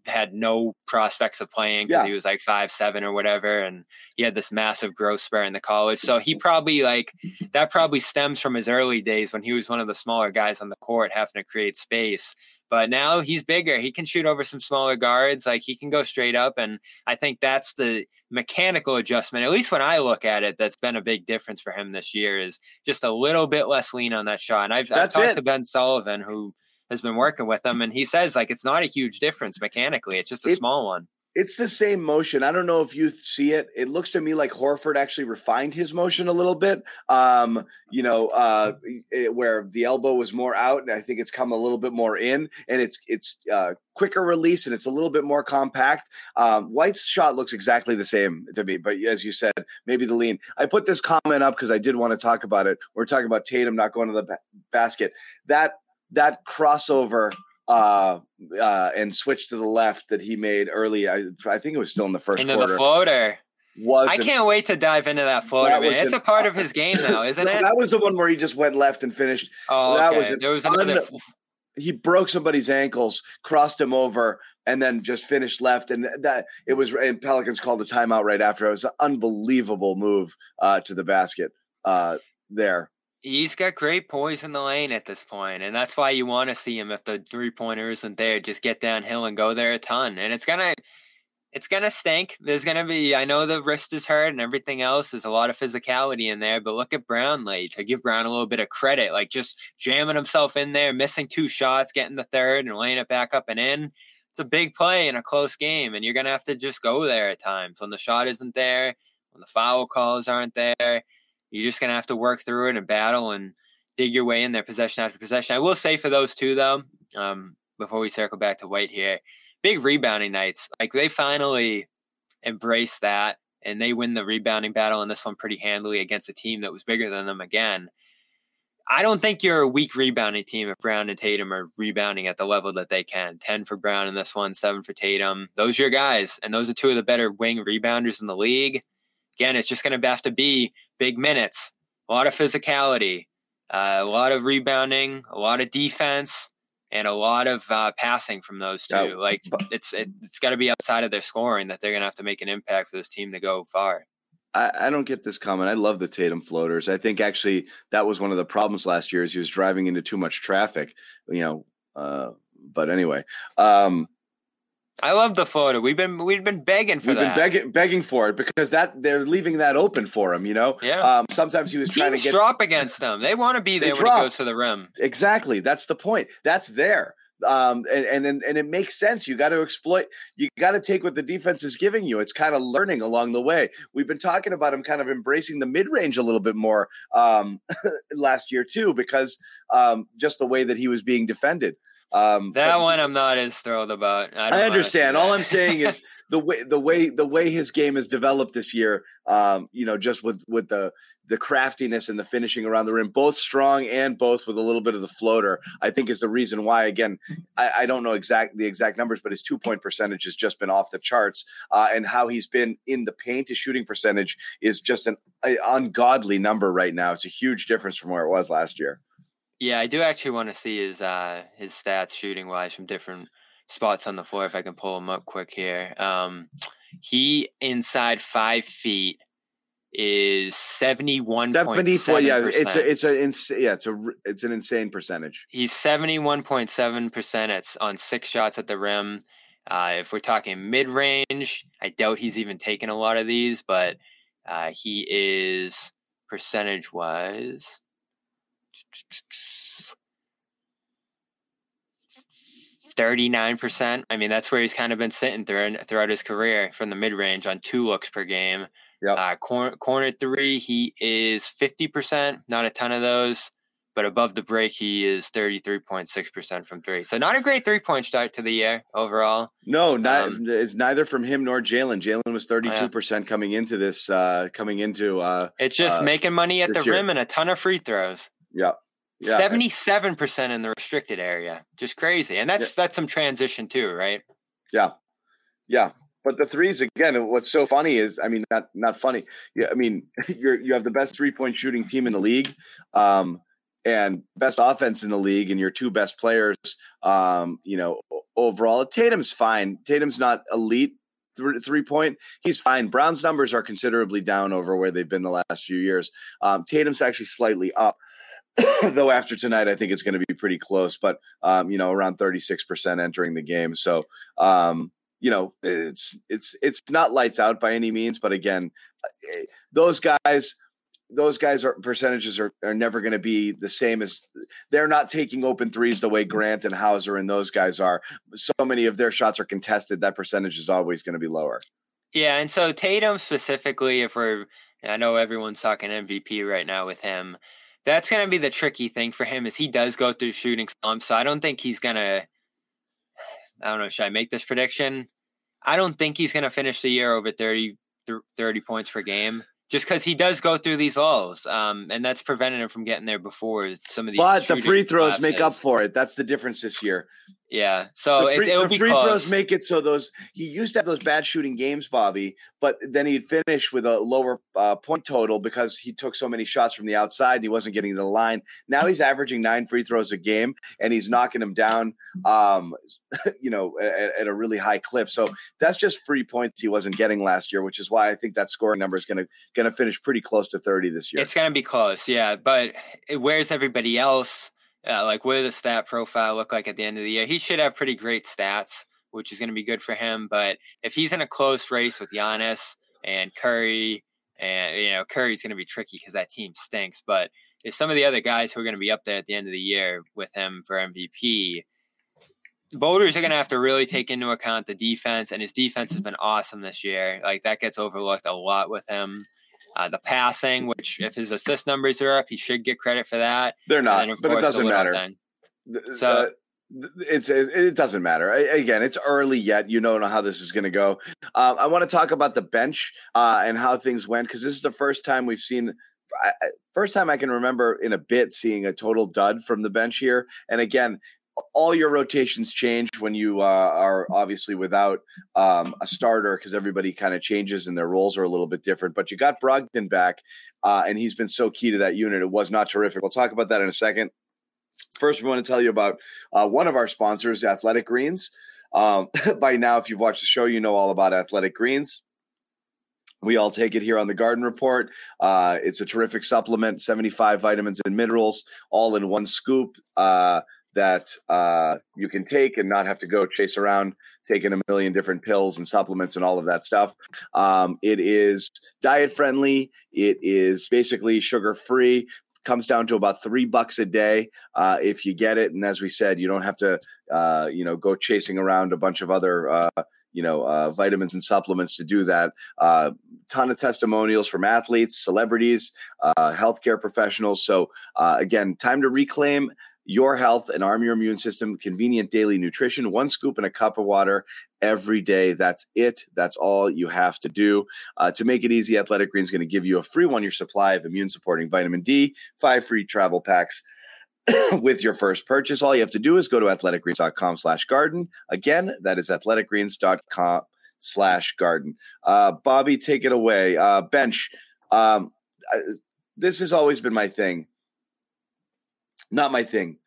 had no prospects of playing because yeah. he was like five seven or whatever, and he had this massive growth spurt in the college. So he probably like that probably stems from his early days when he was one of the smaller guys on the court, having to create space. But now he's bigger. He can shoot over some smaller guards. Like he can go straight up, and I think that's the mechanical adjustment. At least when I look at it, that's been a big difference for him this year. Is just a little bit less lean on that shot. And I've, I've talked it. to Ben Sullivan who has been working with them, and he says like it's not a huge difference mechanically; it's just a it, small one. It's the same motion. I don't know if you see it. It looks to me like Horford actually refined his motion a little bit. Um, you know, uh, it, where the elbow was more out, and I think it's come a little bit more in, and it's it's uh, quicker release and it's a little bit more compact. Um, White's shot looks exactly the same to me, but as you said, maybe the lean. I put this comment up because I did want to talk about it. We're talking about Tatum not going to the ba- basket. That that crossover uh, uh, and switch to the left that he made early. I, I think it was still in the first into quarter. the floater. Was I can't wait to dive into that floater, that. It's an, a part of his game now, isn't no, it? That was the one where he just went left and finished. Oh, that was there was another. Un- he broke somebody's ankles, crossed him over, and then just finished left. And that it was. And Pelicans called the timeout right after. It was an unbelievable move uh, to the basket uh, there he's got great poise in the lane at this point, and that's why you want to see him if the three pointer isn't there. Just get downhill and go there a ton, and it's gonna it's gonna stink. There's gonna be I know the wrist is hurt and everything else. There's a lot of physicality in there, but look at Brown late. To give Brown a little bit of credit, like just jamming himself in there, missing two shots, getting the third, and laying it back up and in. It's a big play in a close game, and you're gonna have to just go there at times when the shot isn't there, when the foul calls aren't there you're just going to have to work through it and battle and dig your way in there possession after possession. I will say for those two, though, um, before we circle back to White here, big rebounding nights. Like they finally embrace that and they win the rebounding battle in this one pretty handily against a team that was bigger than them again. I don't think you're a weak rebounding team if Brown and Tatum are rebounding at the level that they can. 10 for Brown in this one, 7 for Tatum. Those are your guys. And those are two of the better wing rebounders in the league again, it's just going to have to be big minutes, a lot of physicality, uh, a lot of rebounding, a lot of defense, and a lot of uh, passing from those two. Yeah. Like it's it, it's got to be outside of their scoring that they're going to have to make an impact for this team to go far. I, I, don't get this comment. I love the Tatum floaters. I think actually that was one of the problems last year is he was driving into too much traffic. You know, uh, but anyway, um, I love the floater. We've been we've been begging for we've that. been begging begging for it because that they're leaving that open for him. You know. Yeah. Um, sometimes he was Teams trying to get drop against them. They want to be there when drop. he goes to the rim. Exactly. That's the point. That's there. Um, and, and and it makes sense. You got to exploit. You got to take what the defense is giving you. It's kind of learning along the way. We've been talking about him kind of embracing the mid range a little bit more um, last year too, because um, just the way that he was being defended. Um, that one I'm not as thrilled about. I, I understand. All I'm saying is the way the way the way his game has developed this year. Um, you know, just with with the the craftiness and the finishing around the rim, both strong and both with a little bit of the floater. I think is the reason why. Again, I, I don't know exact the exact numbers, but his two point percentage has just been off the charts, uh, and how he's been in the paint. His shooting percentage is just an ungodly number right now. It's a huge difference from where it was last year. Yeah, I do actually want to see his uh his stats shooting wise from different spots on the floor if I can pull them up quick here. Um he inside five feet is seventy one point seven. Yeah, it's a it's a ins- yeah it's a it's an insane percentage. He's seventy one point seven percent. It's on six shots at the rim. Uh, if we're talking mid range, I doubt he's even taken a lot of these, but uh, he is percentage wise. 39%. I mean, that's where he's kind of been sitting through, throughout his career from the mid range on two looks per game. Yeah. Uh, corner, corner three, he is 50%, not a ton of those, but above the break, he is 33.6% from three. So not a great three point start to the year overall. No, not, um, it's neither from him nor Jalen. Jalen was 32% yeah. coming into this, uh, coming into. Uh, it's just uh, making money at the year. rim and a ton of free throws. Yeah. Seventy-seven yeah. percent in the restricted area, just crazy, and that's yeah. that's some transition too, right? Yeah, yeah. But the threes again. What's so funny is, I mean, not not funny. Yeah, I mean, you're you have the best three point shooting team in the league, um, and best offense in the league, and your two best players. Um, you know, overall, Tatum's fine. Tatum's not elite three point. He's fine. Brown's numbers are considerably down over where they've been the last few years. Um, Tatum's actually slightly up. though after tonight, I think it's going to be pretty close, but um, you know, around 36% entering the game. So, um, you know, it's it's it's not lights out by any means, but again, eh, those guys those guys are percentages are, are never going to be the same as they're not taking open threes the way Grant and Hauser and those guys are. So many of their shots are contested. That percentage is always going to be lower. Yeah. And so Tatum specifically, if we're, I know everyone's talking MVP right now with him that's going to be the tricky thing for him is he does go through shooting slumps. So I don't think he's going to. I don't know. Should I make this prediction? I don't think he's going to finish the year over 30, 30 points per game just because he does go through these lulls, um, and that's prevented him from getting there before some of these. But the free throws make up for it. That's the difference this year. Yeah, so the free, it, the free throws make it so those he used to have those bad shooting games, Bobby, but then he'd finish with a lower uh, point total because he took so many shots from the outside and he wasn't getting to the line. Now he's averaging nine free throws a game and he's knocking them down, um, you know, at, at, a really high clip. So that's just free points he wasn't getting last year, which is why I think that scoring number is going to going to finish pretty close to thirty this year. It's going to be close, yeah. But where's everybody else? Uh, like what does the stat profile look like at the end of the year? He should have pretty great stats, which is going to be good for him. But if he's in a close race with Giannis and Curry, and you know Curry's going to be tricky because that team stinks. But if some of the other guys who are going to be up there at the end of the year with him for MVP, voters are going to have to really take into account the defense, and his defense has been awesome this year. Like that gets overlooked a lot with him. Uh, the passing, which if his assist numbers are up, he should get credit for that. They're not, but it doesn't matter. So. Uh, it's it, doesn't matter again it's early yet you don't know how this is going to go uh, i want to talk about the bench uh, and how things went because this is the first time we've seen first time i can remember in a bit seeing a total dud from the bench here and again all your rotations change when you uh, are obviously without um, a starter because everybody kind of changes and their roles are a little bit different. But you got Brogdon back, uh, and he's been so key to that unit. It was not terrific. We'll talk about that in a second. First, we want to tell you about uh, one of our sponsors, Athletic Greens. Um, by now, if you've watched the show, you know all about Athletic Greens. We all take it here on the Garden Report. Uh, it's a terrific supplement, 75 vitamins and minerals, all in one scoop. Uh, that uh, you can take and not have to go chase around taking a million different pills and supplements and all of that stuff. Um, it is diet friendly. It is basically sugar free. Comes down to about three bucks a day uh, if you get it, and as we said, you don't have to, uh, you know, go chasing around a bunch of other uh, you know uh, vitamins and supplements to do that. Uh, ton of testimonials from athletes, celebrities, uh, healthcare professionals. So uh, again, time to reclaim your health and arm your immune system. Convenient daily nutrition, one scoop in a cup of water every day. That's it. That's all you have to do. Uh, to make it easy, Athletic Greens is going to give you a free one year supply of immune supporting vitamin D, five free travel packs. with your first purchase, all you have to do is go to athleticgreens.com slash garden. Again, that is athleticgreens.com slash garden. Uh, Bobby, take it away. Uh, bench. Um, this has always been my thing not my thing.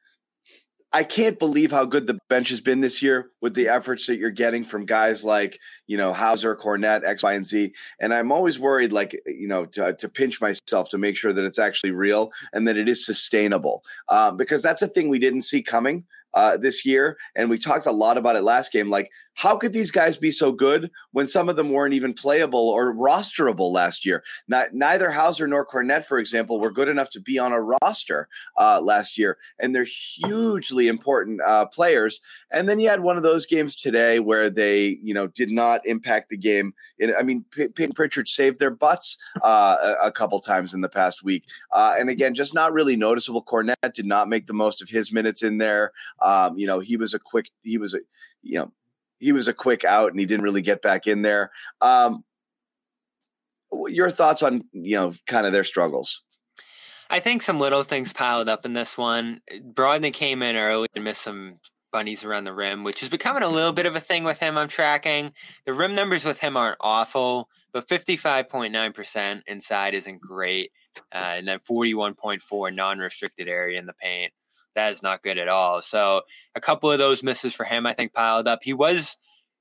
I can't believe how good the bench has been this year with the efforts that you're getting from guys like, you know, Hauser, Kornet, X, Y, and Z. And I'm always worried, like, you know, to, to pinch myself to make sure that it's actually real and that it is sustainable. Um, because that's a thing we didn't see coming uh, this year. And we talked a lot about it last game. Like, how could these guys be so good when some of them weren't even playable or rosterable last year? Not, neither Hauser nor Kornet, for example, were good enough to be on a roster uh, last year, and they're hugely important uh, players. And then you had one of those games today where they, you know, did not impact the game. I mean, Peyton Pritchard saved their butts uh, a, a, couple times in the past week, uh, and again, just not really noticeable. Kornet did not make the most of his minutes in there. Um, you know, he was a quick, he was a, you know he was a quick out and he didn't really get back in there. Um, your thoughts on you know kind of their struggles? I think some little things piled up in this one. Brogdon came in early and missed some bunnies around the rim, which is becoming a little bit of a thing with him. I'm tracking the rim numbers with him aren't awful, but 55.9 percent inside isn't great, uh, and then 41.4 non-restricted area in the paint that is not good at all. So a couple of those misses for him, I think, piled up. He was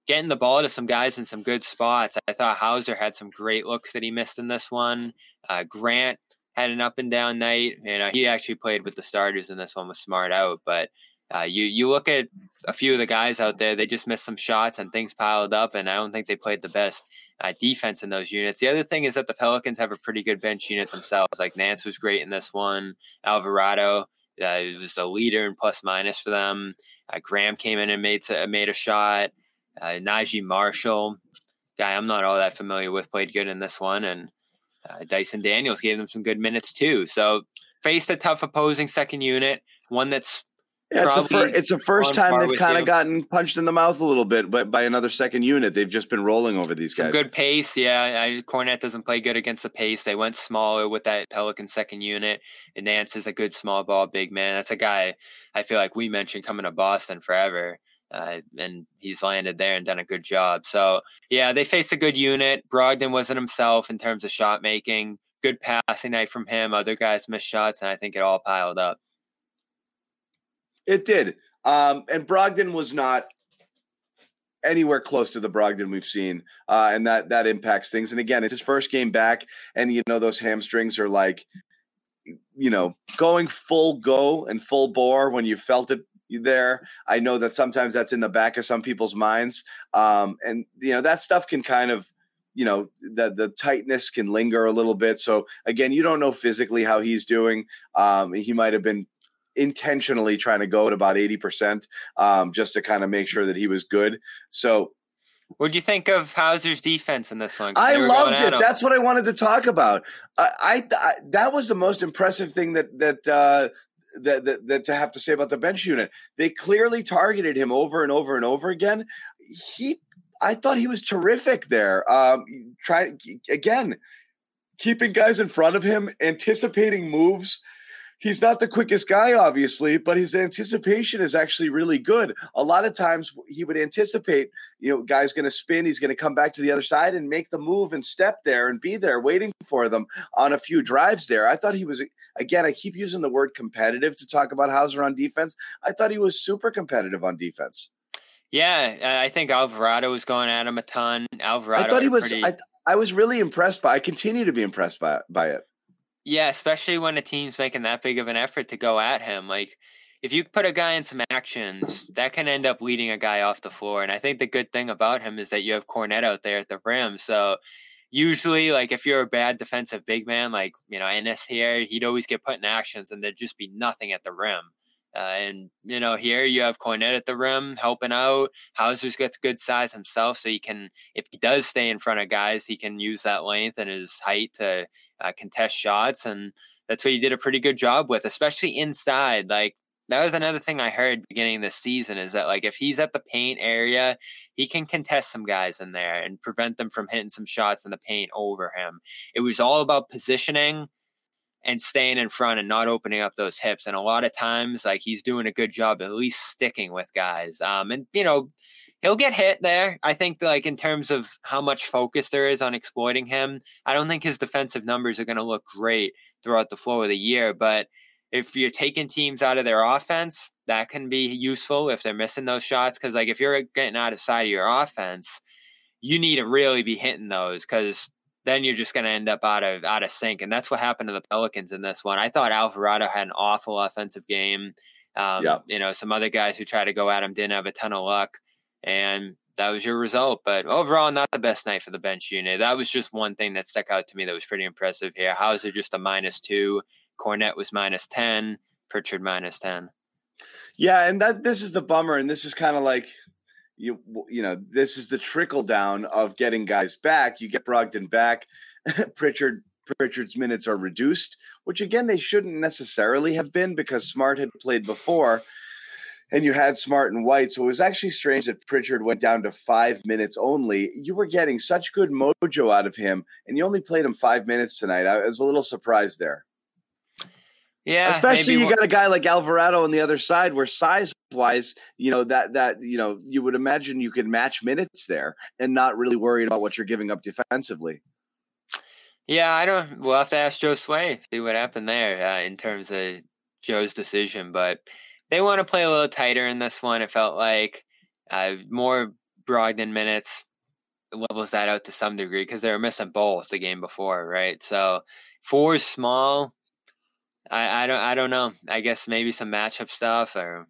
getting the ball to some guys in some good spots. I thought Hauser had some great looks that he missed in this one. Uh, Grant had an up and down night. You know, he actually played with the starters in this one with Smart out, but uh, you you look at a few of the guys out there, they just missed some shots and things piled up, and I don't think they played the best uh, defense in those units. The other thing is that the Pelicans have a pretty good bench unit themselves. Like Nance was great in this one, Alvarado uh, he was a leader in plus minus for them. Uh, Graham came in and made made a shot. Uh, Naji Marshall, guy I'm not all that familiar with, played good in this one, and uh, Dyson Daniels gave them some good minutes too. So faced a tough opposing second unit, one that's yeah, it's, a fir- it's the first time they've kind of gotten punched in the mouth a little bit, but by another second unit, they've just been rolling over these Some guys. Good pace, yeah. I, Kornet doesn't play good against the pace. They went smaller with that Pelican second unit, and Nance is a good small ball big man. That's a guy I feel like we mentioned coming to Boston forever, uh, and he's landed there and done a good job. So yeah, they faced a good unit. Brogdon wasn't himself in terms of shot making. Good passing night from him. Other guys missed shots, and I think it all piled up. It did. Um, and Brogdon was not anywhere close to the Brogdon we've seen, uh, and that that impacts things. And again, it's his first game back, and you know those hamstrings are like, you know, going full go and full bore when you felt it there. I know that sometimes that's in the back of some people's minds, um, and you know that stuff can kind of. You know the the tightness can linger a little bit. So again, you don't know physically how he's doing. Um, he might have been intentionally trying to go at about 80% um, just to kind of make sure that he was good. So what do you think of Hauser's defense in this one? I loved it. That's what I wanted to talk about. I, I, I, that was the most impressive thing that that, uh, that that that to have to say about the bench unit. They clearly targeted him over and over and over again. He, I thought he was terrific there. Um, try again, keeping guys in front of him, anticipating moves he's not the quickest guy, obviously, but his anticipation is actually really good. A lot of times he would anticipate, you know, guy's going to spin, he's going to come back to the other side and make the move and step there and be there waiting for them on a few drives there. I thought he was, again, I keep using the word competitive to talk about Hauser on defense. I thought he was super competitive on defense. Yeah, I think Alvarado was going at him a ton. Alvarado, I thought he was. Pretty... I, I was really impressed by. I continue to be impressed by by it. Yeah, especially when a team's making that big of an effort to go at him. Like, if you put a guy in some actions, that can end up leading a guy off the floor. And I think the good thing about him is that you have Kornet out there at the rim. So usually, like, if you're a bad defensive big man, like, you know, Enes here, he'd always get put in actions and there'd just be nothing at the rim. Uh, and you know, here you have Kornet at the rim helping out. Hauser's gets good size himself, so he can, if he does stay in front of guys, he can use that length and his height to uh, contest shots, and that's what he did a pretty good job with, especially inside. Like that was another thing I heard beginning this season is that like if he's at the paint area, he can contest some guys in there and prevent them from hitting some shots in the paint over him. It was all about positioning and staying in front and not opening up those hips. And a lot of times, like he's doing a good job at least sticking with guys. Um, and you know, he'll get hit there. I think like in terms of how much focus there is on exploiting him, I don't think his defensive numbers are going to look great throughout the flow of the year. But if you're taking teams out of their offense, that can be useful if they're missing those shots. Because like if you're getting out of side of your offense, you need to really be hitting those because then you're just going to end up out of out of sync. And that's what happened to the Pelicans in this one. I thought Alvarado had an awful offensive game. Um, You know, some other guys who tried to go at him didn't have a ton of luck. And that was your result. But overall, not the best night for the bench unit. That was just one thing that stuck out to me that was pretty impressive here. Hauser just a minus two. Kornet was minus 10. Pritchard minus 10. Yeah, and that this is the bummer, and this is kind of like you you know this is the trickle down of getting guys back. You get Brogdon back, Pritchard Pritchard's minutes are reduced, which again they shouldn't necessarily have been because Smart had played before, and you had Smart and White. So it was actually strange that Pritchard went down to five minutes only. You were getting such good mojo out of him, and you only played him five minutes tonight. I was a little surprised there. Yeah, especially you got a guy like Alvarado on the other side, where size wise, you know that that you know you would imagine you could match minutes there and not really worried about what you're giving up defensively. Yeah, I don't. We'll have to ask Joe Sway see what happened there uh, in terms of Joe's decision, but they want to play a little tighter in this one. It felt like uh, more Brogdon minutes levels that out to some degree because they were missing both the game before, right? So four small. I, I don't I don't know. I guess maybe some matchup stuff or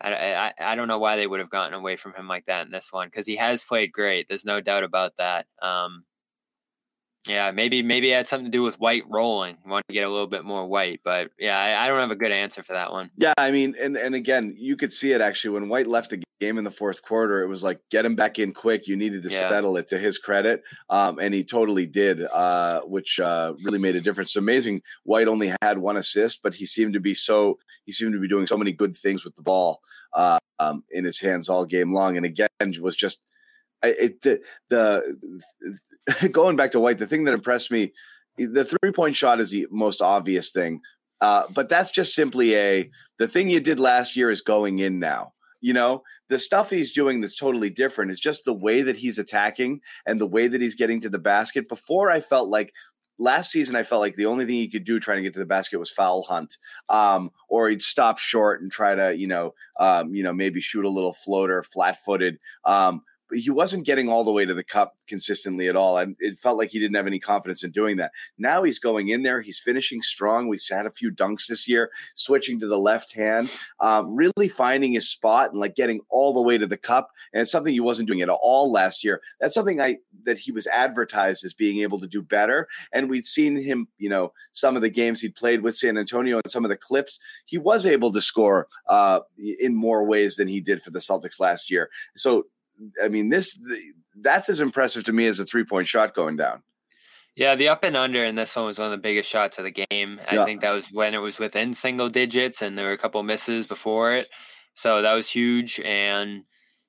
I, I, I don't know why they would have gotten away from him like that in this one because he has played great. There's no doubt about that. Um, yeah, maybe maybe it had something to do with white rolling. want to get a little bit more white, but yeah, I, I, don't have a good answer for that one. Yeah, I mean, and and again, you could see it actually when White left the game in the fourth quarter. It was like get him back in quick. You needed to yeah. settle it to his credit, um, and he totally did, uh, which uh, really made a difference. amazing. White only had one assist, but he seemed to be so he seemed to be doing so many good things with the ball uh, um, in his hands all game long, and again was just it the, the going back to White, the thing that impressed me, the three point shot is the most obvious thing. Uh, but that's just simply a the thing you did last year is going in now. You know, the stuff he's doing that's totally different is just the way that he's attacking and the way that he's getting to the basket. Before I felt like last season I felt like the only thing he could do trying to get to the basket was foul hunt, um, or he'd stop short and try to, you know, um, you know, maybe shoot a little floater, flat footed. Um, he wasn't getting all the way to the cup consistently at all. And it felt like he didn't have any confidence in doing that. Now he's going in there. He's finishing strong. We've had a few dunks this year, switching to the left hand, um, really finding his spot and like getting all the way to the cup. And it's something he wasn't doing at all last year. That's something I that he was advertised as being able to do better. And we'd seen him, you know, some of the games he'd played with San Antonio and some of the clips, he was able to score uh, in more ways than he did for the Celtics last year. So I mean, this that's as impressive to me as a three point shot going down. Yeah, the up and under in this one was one of the biggest shots of the game. I yeah. think that was when it was within single digits, and there were a couple misses before it, so that was huge. And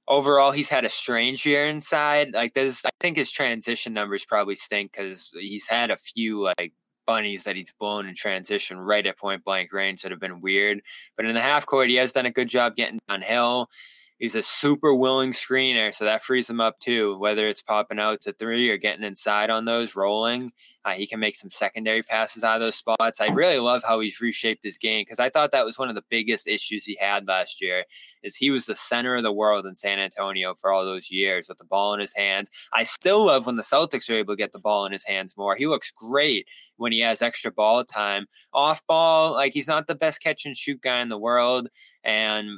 overall, he's had a strange year inside. Like this, I think his transition numbers probably stink because he's had a few like bunnies that he's blown in transition right at point blank range that have been weird. But in the half court, he has done a good job getting downhill. He's a super willing screener, so that frees him up too. Whether it's popping out to three or getting inside on those, rolling, uh, he can make some secondary passes out of those spots. I really love how he's reshaped his game because I thought that was one of the biggest issues he had last year. Is he was the center of the world in San Antonio for all those years with the ball in his hands. I still love when the Celtics are able to get the ball in his hands more. He looks great when he has extra ball time. Off ball, like he's not the best catch and shoot guy in the world, and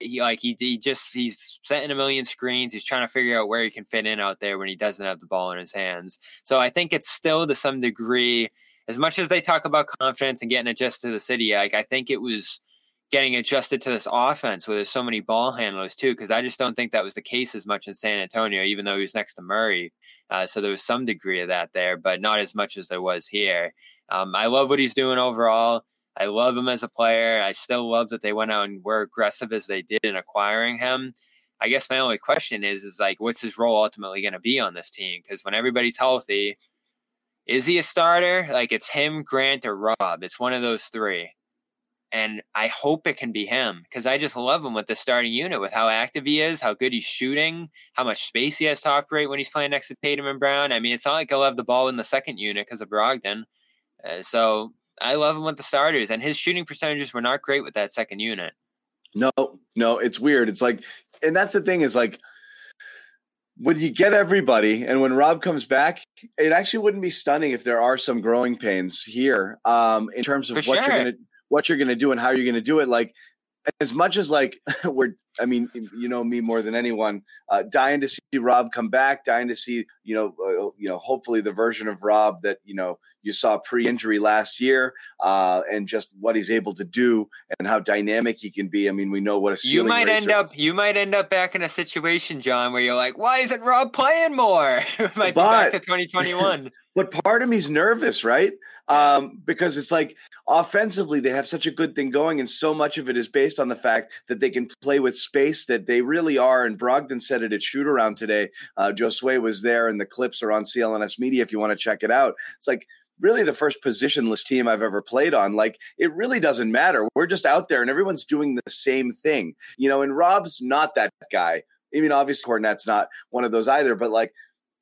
he like he, he just he's setting a million screens. He's trying to figure out where he can fit in out there when he doesn't have the ball in his hands. So I think it's still to some degree, as much as they talk about confidence and getting adjusted to the city, like I think it was getting adjusted to this offense where there's so many ball handlers too. Because I just don't think that was the case as much in San Antonio, even though he was next to Murray. Uh, so there was some degree of that there, but not as much as there was here. Um, I love what he's doing overall. I love him as a player. I still love that they went out and were aggressive as they did in acquiring him. I guess my only question is, is like, what's his role ultimately going to be on this team? Because when everybody's healthy, is he a starter? Like it's him, Grant, or Rob. It's one of those three. And I hope it can be him because I just love him with the starting unit, with how active he is, how good he's shooting, how much space he has to operate when he's playing next to Tatum and Brown. I mean, it's not like he'll have the ball in the second unit because of Brogdon. Uh, so I love him with the starters, and his shooting percentages were not great with that second unit. No, no, it's weird. It's like, and that's the thing is like when you get everybody, and when Rob comes back, it actually wouldn't be stunning if there are some growing pains here um, in terms of For what sure. you're gonna what you're gonna do and how you're gonna do it. Like as much as like we're I mean, you know me more than anyone. Uh, dying to see Rob come back. Dying to see you know uh, you know hopefully the version of Rob that you know you saw pre-injury last year, uh, and just what he's able to do and how dynamic he can be. I mean, we know what a you might end up you might end up back in a situation, John, where you're like, why isn't Rob playing more? might but, be back to 2021. But part of me's nervous, right? Um, because it's like offensively they have such a good thing going, and so much of it is based on the fact that they can play with space that they really are. And Brogdon said it at shoot around today. Uh, Josue was there, and the clips are on CLNS Media if you want to check it out. It's like really the first positionless team I've ever played on. Like it really doesn't matter. We're just out there and everyone's doing the same thing, you know. And Rob's not that guy. I mean, obviously Kornet's not one of those either, but like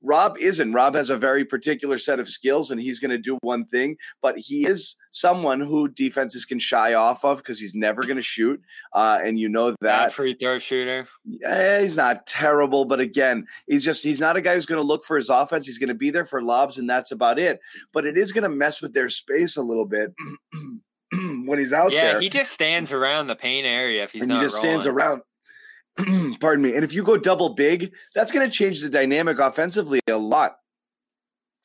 Rob isn't. Rob has a very particular set of skills and he's going to do one thing, but he is someone who defenses can shy off of because he's never going to shoot. Uh, and you know that. Bad free throw shooter. Yeah, he's not terrible, but again, he's just, he's not a guy who's going to look for his offense. He's going to be there for lobs and that's about it. But it is going to mess with their space a little bit. when he's out yeah, there, yeah, he just stands around the paint area if he's and not. He just rolling. stands around. pardon me. And if you go double big, that's going to change the dynamic offensively a lot.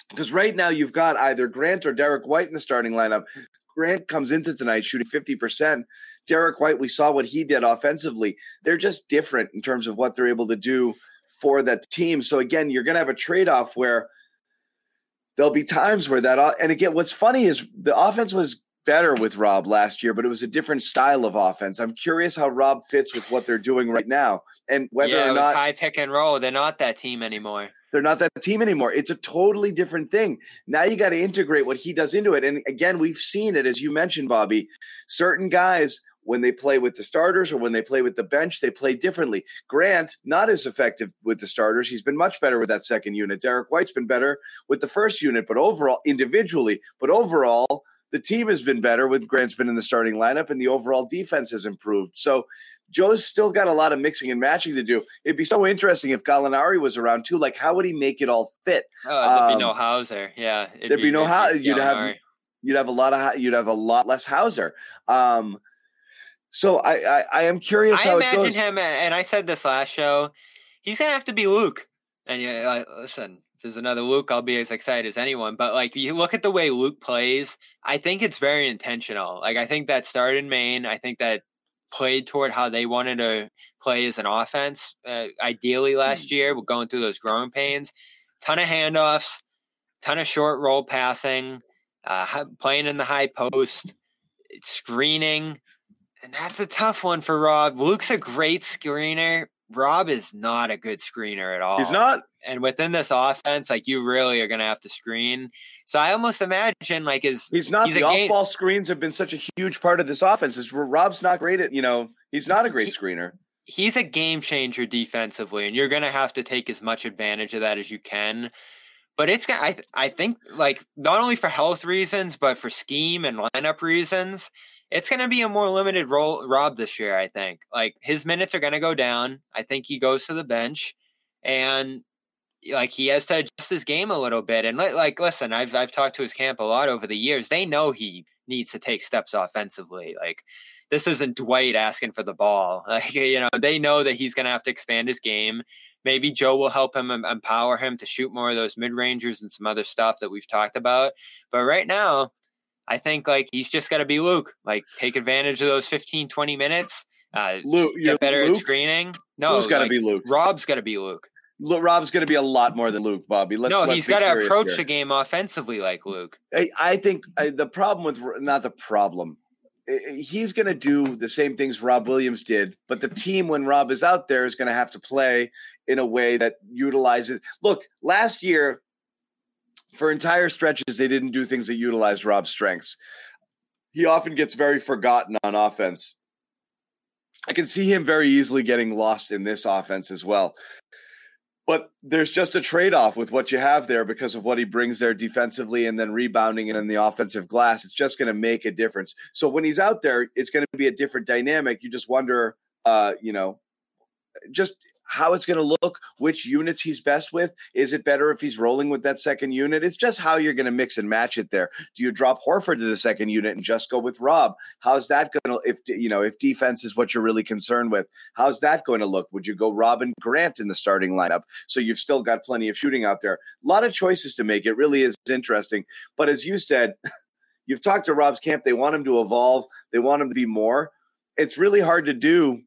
Because right now you've got either Grant or Derrick White in the starting lineup. Grant comes into tonight shooting 50%. Derrick White, we saw what he did offensively. They're just different in terms of what they're able to do for that team. So again, you're going to have a trade off where there'll be times where that, and again, what's funny is the offense was better with Rob last year, but it was a different style of offense. I'm curious how Rob fits with what they're doing right now, and whether yeah, or not high pick and roll. They're not that team anymore. They're not that team anymore. It's a totally different thing. Now you got to integrate what he does into it. And again, we've seen it as you mentioned, Bobby. Certain guys when they play with the starters or when they play with the bench, they play differently. Grant, not as effective with the starters. He's been much better with that second unit. Derrick White's been better with the first unit, but overall, individually, but overall, the team has been better with Grant's been in the starting lineup, and the overall defense has improved. So Joe's still got a lot of mixing and matching to do. It'd be so interesting if Gallinari was around too. Like, how would he make it all fit? Oh, there'd um, be no Hauser. Yeah, there'd be, be no Hauser. You'd have you'd have a lot of you'd have a lot less Hauser. Um, so I, I, I am curious. I imagine him, and I said this last show. He's gonna have to be Luke. And you know, listen, there's another Luke, I'll be as excited as anyone. But like you look at the way Luke plays, I think it's very intentional. Like I think that started in Maine. I think that played toward how they wanted to play as an offense. Uh, ideally, last mm. year, we're going through those growing pains. Ton of handoffs, ton of short roll passing, uh, playing in the high post, screening, and that's a tough one for Rob. Luke's a great screener. Rob is not a good screener at all. He's not and within this offense, like you really are going to have to screen. So I almost imagine like is he's not he's the off ball screens have been such a huge part of this offense. Is where Rob's not great at you know he's not a great he, screener. He's a game changer defensively, and you're going to have to take as much advantage of that as you can. But it's I I think like not only for health reasons, but for scheme and lineup reasons, it's going to be a more limited role Rob this year. I think like his minutes are going to go down. I think he goes to the bench, and like he has to adjust his game a little bit. And like, listen, I've I've talked to his camp a lot over the years. They know he needs to take steps offensively. Like this isn't Dwight asking for the ball. Like you know, they know that he's going to have to expand his game. Maybe Joe will help him empower him to shoot more of those mid rangers and some other stuff that we've talked about. But right now, I think like he's just got to be Luke. Like take advantage of those 15, 20 minutes. Uh, Luke, get better Luke? at screening. No, who's got to like, be Luke? Rob's got to be Luke. Rob's going to be a lot more than Luke, Bobby. Let's, no, let's he's got to approach here. the game offensively like Luke. I, I think I, the problem with not the problem. He's going to do the same things Rob Williams did, but the team when Rob is out there is going to have to play in a way that utilizes. Look, last year for entire stretches they didn't do things that utilized Rob's strengths. He often gets very forgotten on offense. I can see him very easily getting lost in this offense as well. But there's just a trade off with what you have there because of what he brings there defensively and then rebounding and in the offensive glass. It's just going to make a difference. So when he's out there, it's going to be a different dynamic. You just wonder, uh, you know, just how it's going to look, which units he's best with. Is it better if he's rolling with that second unit? It's just how you're going to mix and match it there. Do you drop Horford to the second unit and just go with Rob? How's that going to if you know if defense is what you're really concerned with? How's that going to look? Would you go Rob and Grant in the starting lineup? So you've still got plenty of shooting out there. A lot of choices to make. It really is interesting. But as you said, you've talked to Rob's camp. They want him to evolve. They want him to be more. It's really hard to do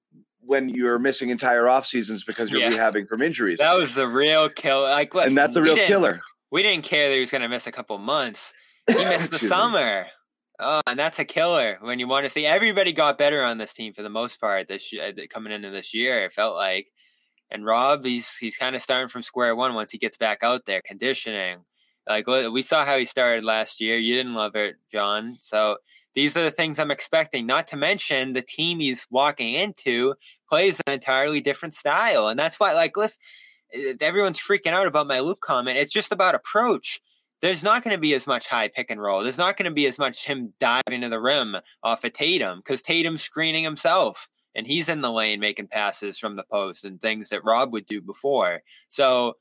when you're missing entire off seasons because you're yeah. rehabbing from injuries. That was the real killer. Like, listen, and that's the real killer. We didn't care that he was going to miss a couple months. He missed the summer. Oh, and that's a killer when you want to see everybody got better on this team for the most part this year, uh, coming into this year. It felt like, and Rob, he's he's kind of starting from square one once he gets back out there, conditioning. Like we saw how he started last year. You didn't love it, John. So these are the things I'm expecting. Not to mention the team he's walking into plays an entirely different style, and that's why, like, listen, eh, everyone's freaking out about my Luke comment. It's just about approach. There's not going to be as much high pick and roll. There's not going to be as much him diving to the rim off of Tatum because Tatum's screening himself and he's in the lane making passes from the post and things that Rob would do before. So,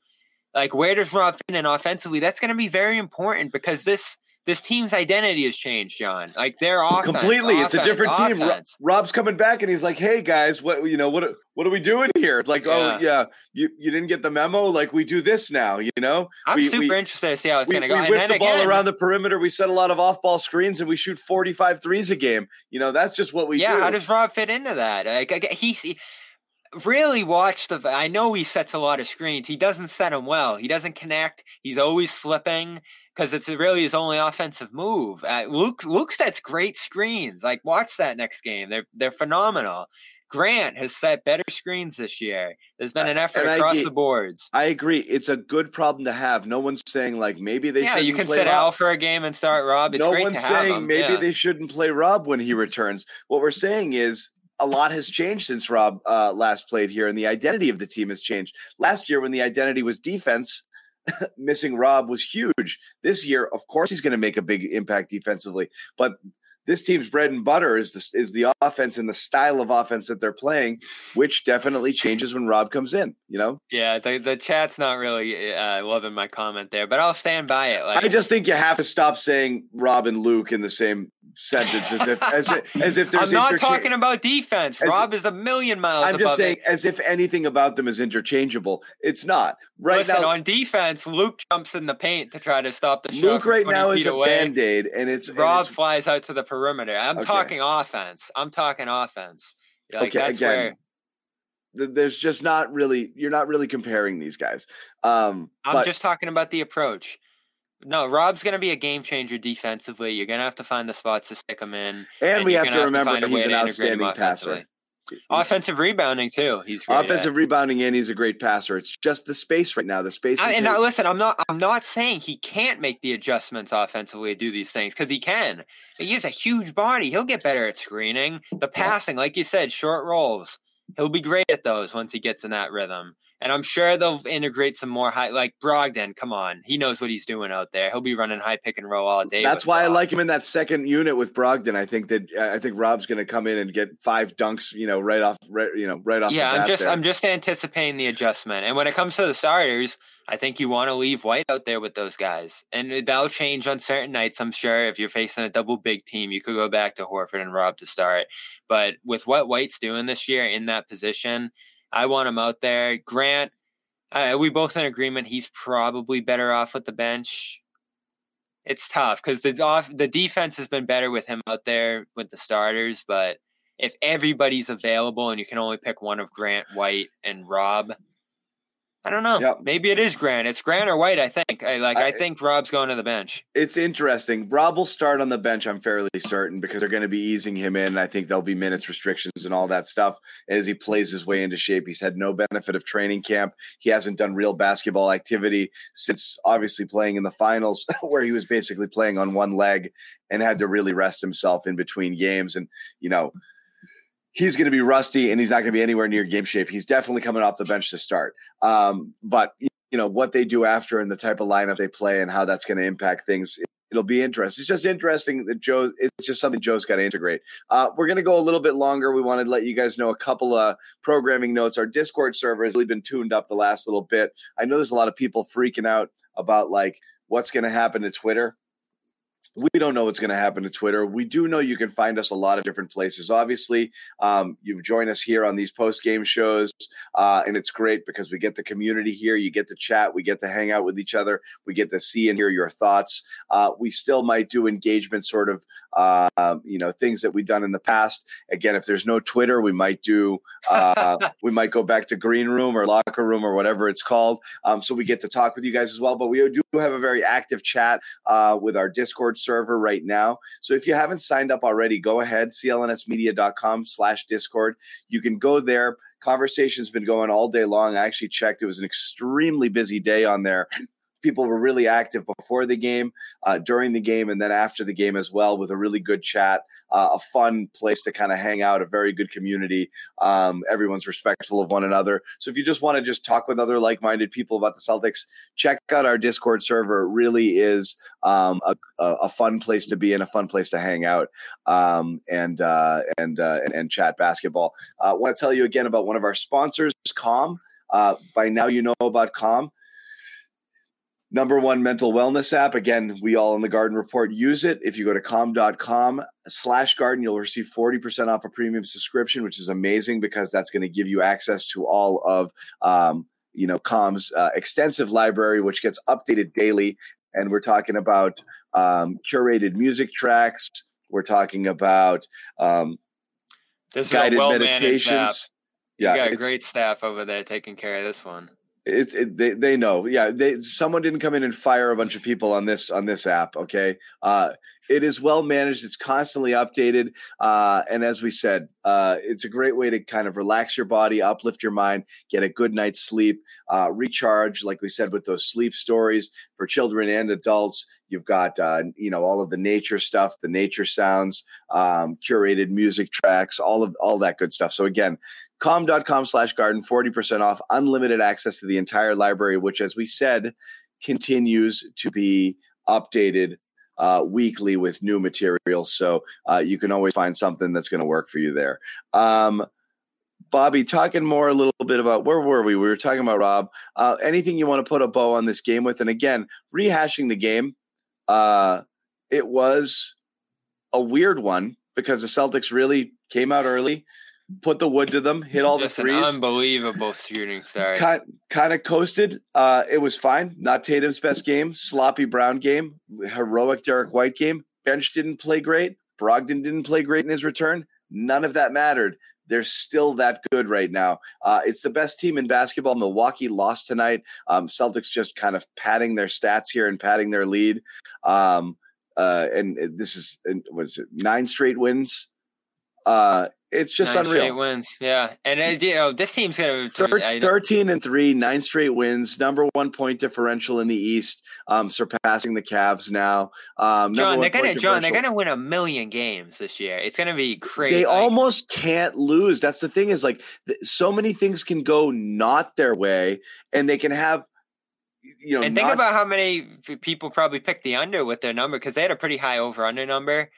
like, where does Rob fit in offensively? That's going to be very important because this this team's identity has changed, John. Like they're offense, completely. Offense, it's a different offense. team. Rob's coming back and he's like, "Hey guys, what you know what what are we doing here?" Like, oh, yeah. "Oh yeah, you you didn't get the memo. Like we do this now." You know, I'm we, super we, interested to see how it's going to go. We whip the ball around the perimeter. We set a lot of off ball screens and we shoot 45 threes a game. You know, that's just what we yeah, do. how does Rob fit into that? Like he's really watch the I know he sets a lot of screens. He doesn't set them well. He doesn't connect. He's always slipping because it's really his only offensive move. Uh, Luke Luke sets great screens. Like watch that next game. They're they're phenomenal. Grant has set better screens this year. There's been an effort and across the boards. I agree. It's a good problem to have. No one's saying like maybe they yeah. You can sit Al for a game and start Rob. It's no one's saying maybe yeah. they shouldn't play Rob when he returns. What we're saying is a lot has changed since Rob uh, last played here, and the identity of the team has changed. Last year, when the identity was defense, missing Rob was huge. This year, of course, he's going to make a big impact defensively, but this team's bread and butter is the, is the offense and the style of offense that they're playing, which definitely changes when Rob comes in. You know? Yeah, the, the chat's not really uh, loving my comment there, but I'll stand by it. Like, I just think you have to stop saying Rob and Luke in the same sentence as if as if, as if there's. I'm not talking about defense. Rob is a million miles. I'm just saying, it. as if anything about them is interchangeable. It's not. Right Listen, now, on defense, Luke jumps in the paint to try to stop the shot. Luke right now is a band aid, and it's Rob and it's, flies out to the perimeter. I'm okay. talking offense. I'm talking offense. Like, okay, that's again. Where, there's just not really you're not really comparing these guys. Um, I'm but, just talking about the approach. No, Rob's going to be a game changer defensively. You're going to have to find the spots to stick him in, and, and we have to remember to he's an outstanding passer. Offensive rebounding too. He's offensive rebounding and he's a great passer. It's just the space right now. The space. I, and now, listen, I'm not. I'm not saying he can't make the adjustments offensively to do these things because he can. He has a huge body. He'll get better at screening, the passing, like you said, short rolls. He'll be great at those once he gets in that rhythm. And I'm sure they'll integrate some more high, like Brogdon. Come on, he knows what he's doing out there. He'll be running high pick and roll all day. That's why I like him in that second unit with Brogdon. I think that uh, I think Rob's going to come in and get five dunks, you know, right off, right, you know, right off. Yeah, I'm just there. I'm just anticipating the adjustment. And when it comes to the starters, I think you want to leave White out there with those guys, and that'll change on certain nights. I'm sure if you're facing a double big team, you could go back to Horford and Rob to start. But with what White's doing this year in that position, I want him out there. Grant uh, we both in agreement he's probably better off with the bench. It's tough because the off the defense has been better with him out there with the starters, but if everybody's available and you can only pick one of Grant, White, and Rob, I don't know. Yep. Maybe it is Grant. It's Grant or White. I think. I like. I, I, think Rob's going to the bench. It's interesting. Rob will start on the bench. I'm fairly certain because they're going to be easing him in. I think there'll be minutes restrictions and all that stuff as he plays his way into shape. He's had no benefit of training camp. He hasn't done real basketball activity since obviously playing in the finals, where he was basically playing on one leg and had to really rest himself in between games. And you know he's going to be rusty and he's not going to be anywhere near game shape. He's definitely coming off the bench to start. Um, but you know what they do after and the type of lineup they play and how that's going to impact things it'll be interesting. It's just interesting that Joe. It's just something Joe's got to integrate. Uh, we're going to go a little bit longer. We wanted to let you guys know a couple of programming notes. Our Discord server has really been tuned up the last little bit. I know there's a lot of people freaking out about like what's going to happen to Twitter we don't know what's going to happen to Twitter. We do know you can find us a lot of different places. Obviously, um, you've joined us here on these post game shows, uh, and it's great because we get the community here. You get to chat, we get to hang out with each other, we get to see and hear your thoughts. Uh, we still might do engagement sort of, uh, you know, things that we've done in the past. Again, if there's no Twitter, we might do, uh, we might go back to green room or locker room or whatever it's called. Um, so we get to talk with you guys as well. But we do have a very active chat uh, with our Discord server right now. So if you haven't signed up already, go ahead, clnsmedia.com slash Discord. You can go there. Conversation's been going all day long. I actually checked. It was an extremely busy day on there people were really active before the game, uh, during the game, and then after the game as well, with a really good chat, uh, a fun place to kind of hang out, a very good community. Um, everyone's respectful of one another. So if you just want to just talk with other like-minded people about the Celtics, check out our Discord server. It really is um, a, a, fun place to be and a fun place to hang out um, and, uh, and, uh, and, and chat basketball. I uh, want to tell you again about one of our sponsors, Calm. Uh, by now, you know about Calm number one mental wellness app. Again, we all in the Garden Report use it. If you go to calm.com slash garden, you'll receive 40% off a premium subscription, which is amazing because that's going to give you access to all of, um, you know, Calm's uh, extensive library, which gets updated daily. And we're talking about um, curated music tracks. We're talking about um, guided meditations. Yeah, you got great staff over there taking care of this one it's it, they they know. Yeah they someone didn't come in and fire a bunch of people on this on this app okay? Uh it is well managed it's constantly updated uh and as we said uh it's a great way to kind of relax your body uplift your mind get a good night's sleep uh recharge like we said with those sleep stories. For children and adults you've got uh you know all of the nature stuff the nature sounds um curated music tracks all of all that good stuff. So again calm.com slash garden 40% off unlimited access to the entire library which as we said continues to be updated uh, weekly with new materials so uh, you can always find something that's going to work for you there. Um, bobby talking more a little bit about where were we? We were talking about rob. Uh, anything you want to put a bow on this game with? And again rehashing the game uh, it was a weird one because the celtics really came out early put the wood to them, hit all Just the threes. unbelievable shooting star. Kind, kind of coasted. Uh, it was fine. Not Tatum's best game. Sloppy Brown game. Heroic Derrick White game. Bench didn't play great. Brogdon didn't play great in his return. None of that mattered. They're still that good right now. Uh, it's the best team in basketball. Milwaukee lost tonight. Um, Celtics just kind of padding their stats here and padding their lead. Um, uh, and this is was it nine straight wins. Uh, it's just nine unreal. wins, yeah, and uh, you know this team's gonna Thir- thirteen and three, nine straight wins, number one point differential in the East, um, surpassing the Cavs now. Um, John, they're gonna John, they're gonna win a million games this year. It's gonna be crazy. They like, almost can't lose. That's the thing is like th- so many things can go not their way, and they can have you know. And think about how many people probably picked the under with their number because they had a pretty high over under number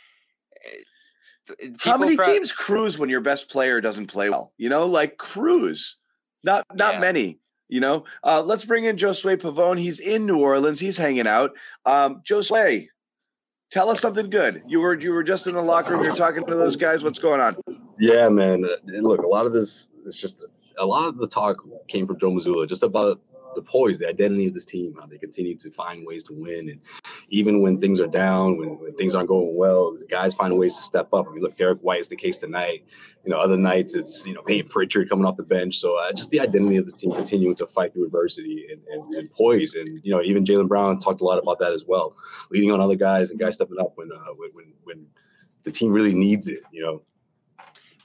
how many teams cruise when your best player doesn't play well? You know, like cruise. Not not yeah. many. You know, uh, let's bring in Josue Pavon. He's in New Orleans. He's hanging out. Um, Josue, tell us something good. You were you were just in the locker room. You're talking to those guys. What's going on? Yeah, man. Look, a lot of this is just a lot of the talk came from Joe Mazzulla, just about the poise, the identity of this team, how they continue to find ways to win. And even when things are down, when, when things aren't going well, the guys find ways to step up. I mean, look, Derrick White is the case tonight. You know, other nights it's, you know, Payton Pritchard coming off the bench. So uh, just the identity of this team continuing to fight through adversity and, and, and, poise. And, you know, even Jaylen Brown talked a lot about that as well, leading on other guys and guys stepping up when, uh, when, when, when the team really needs it, you know.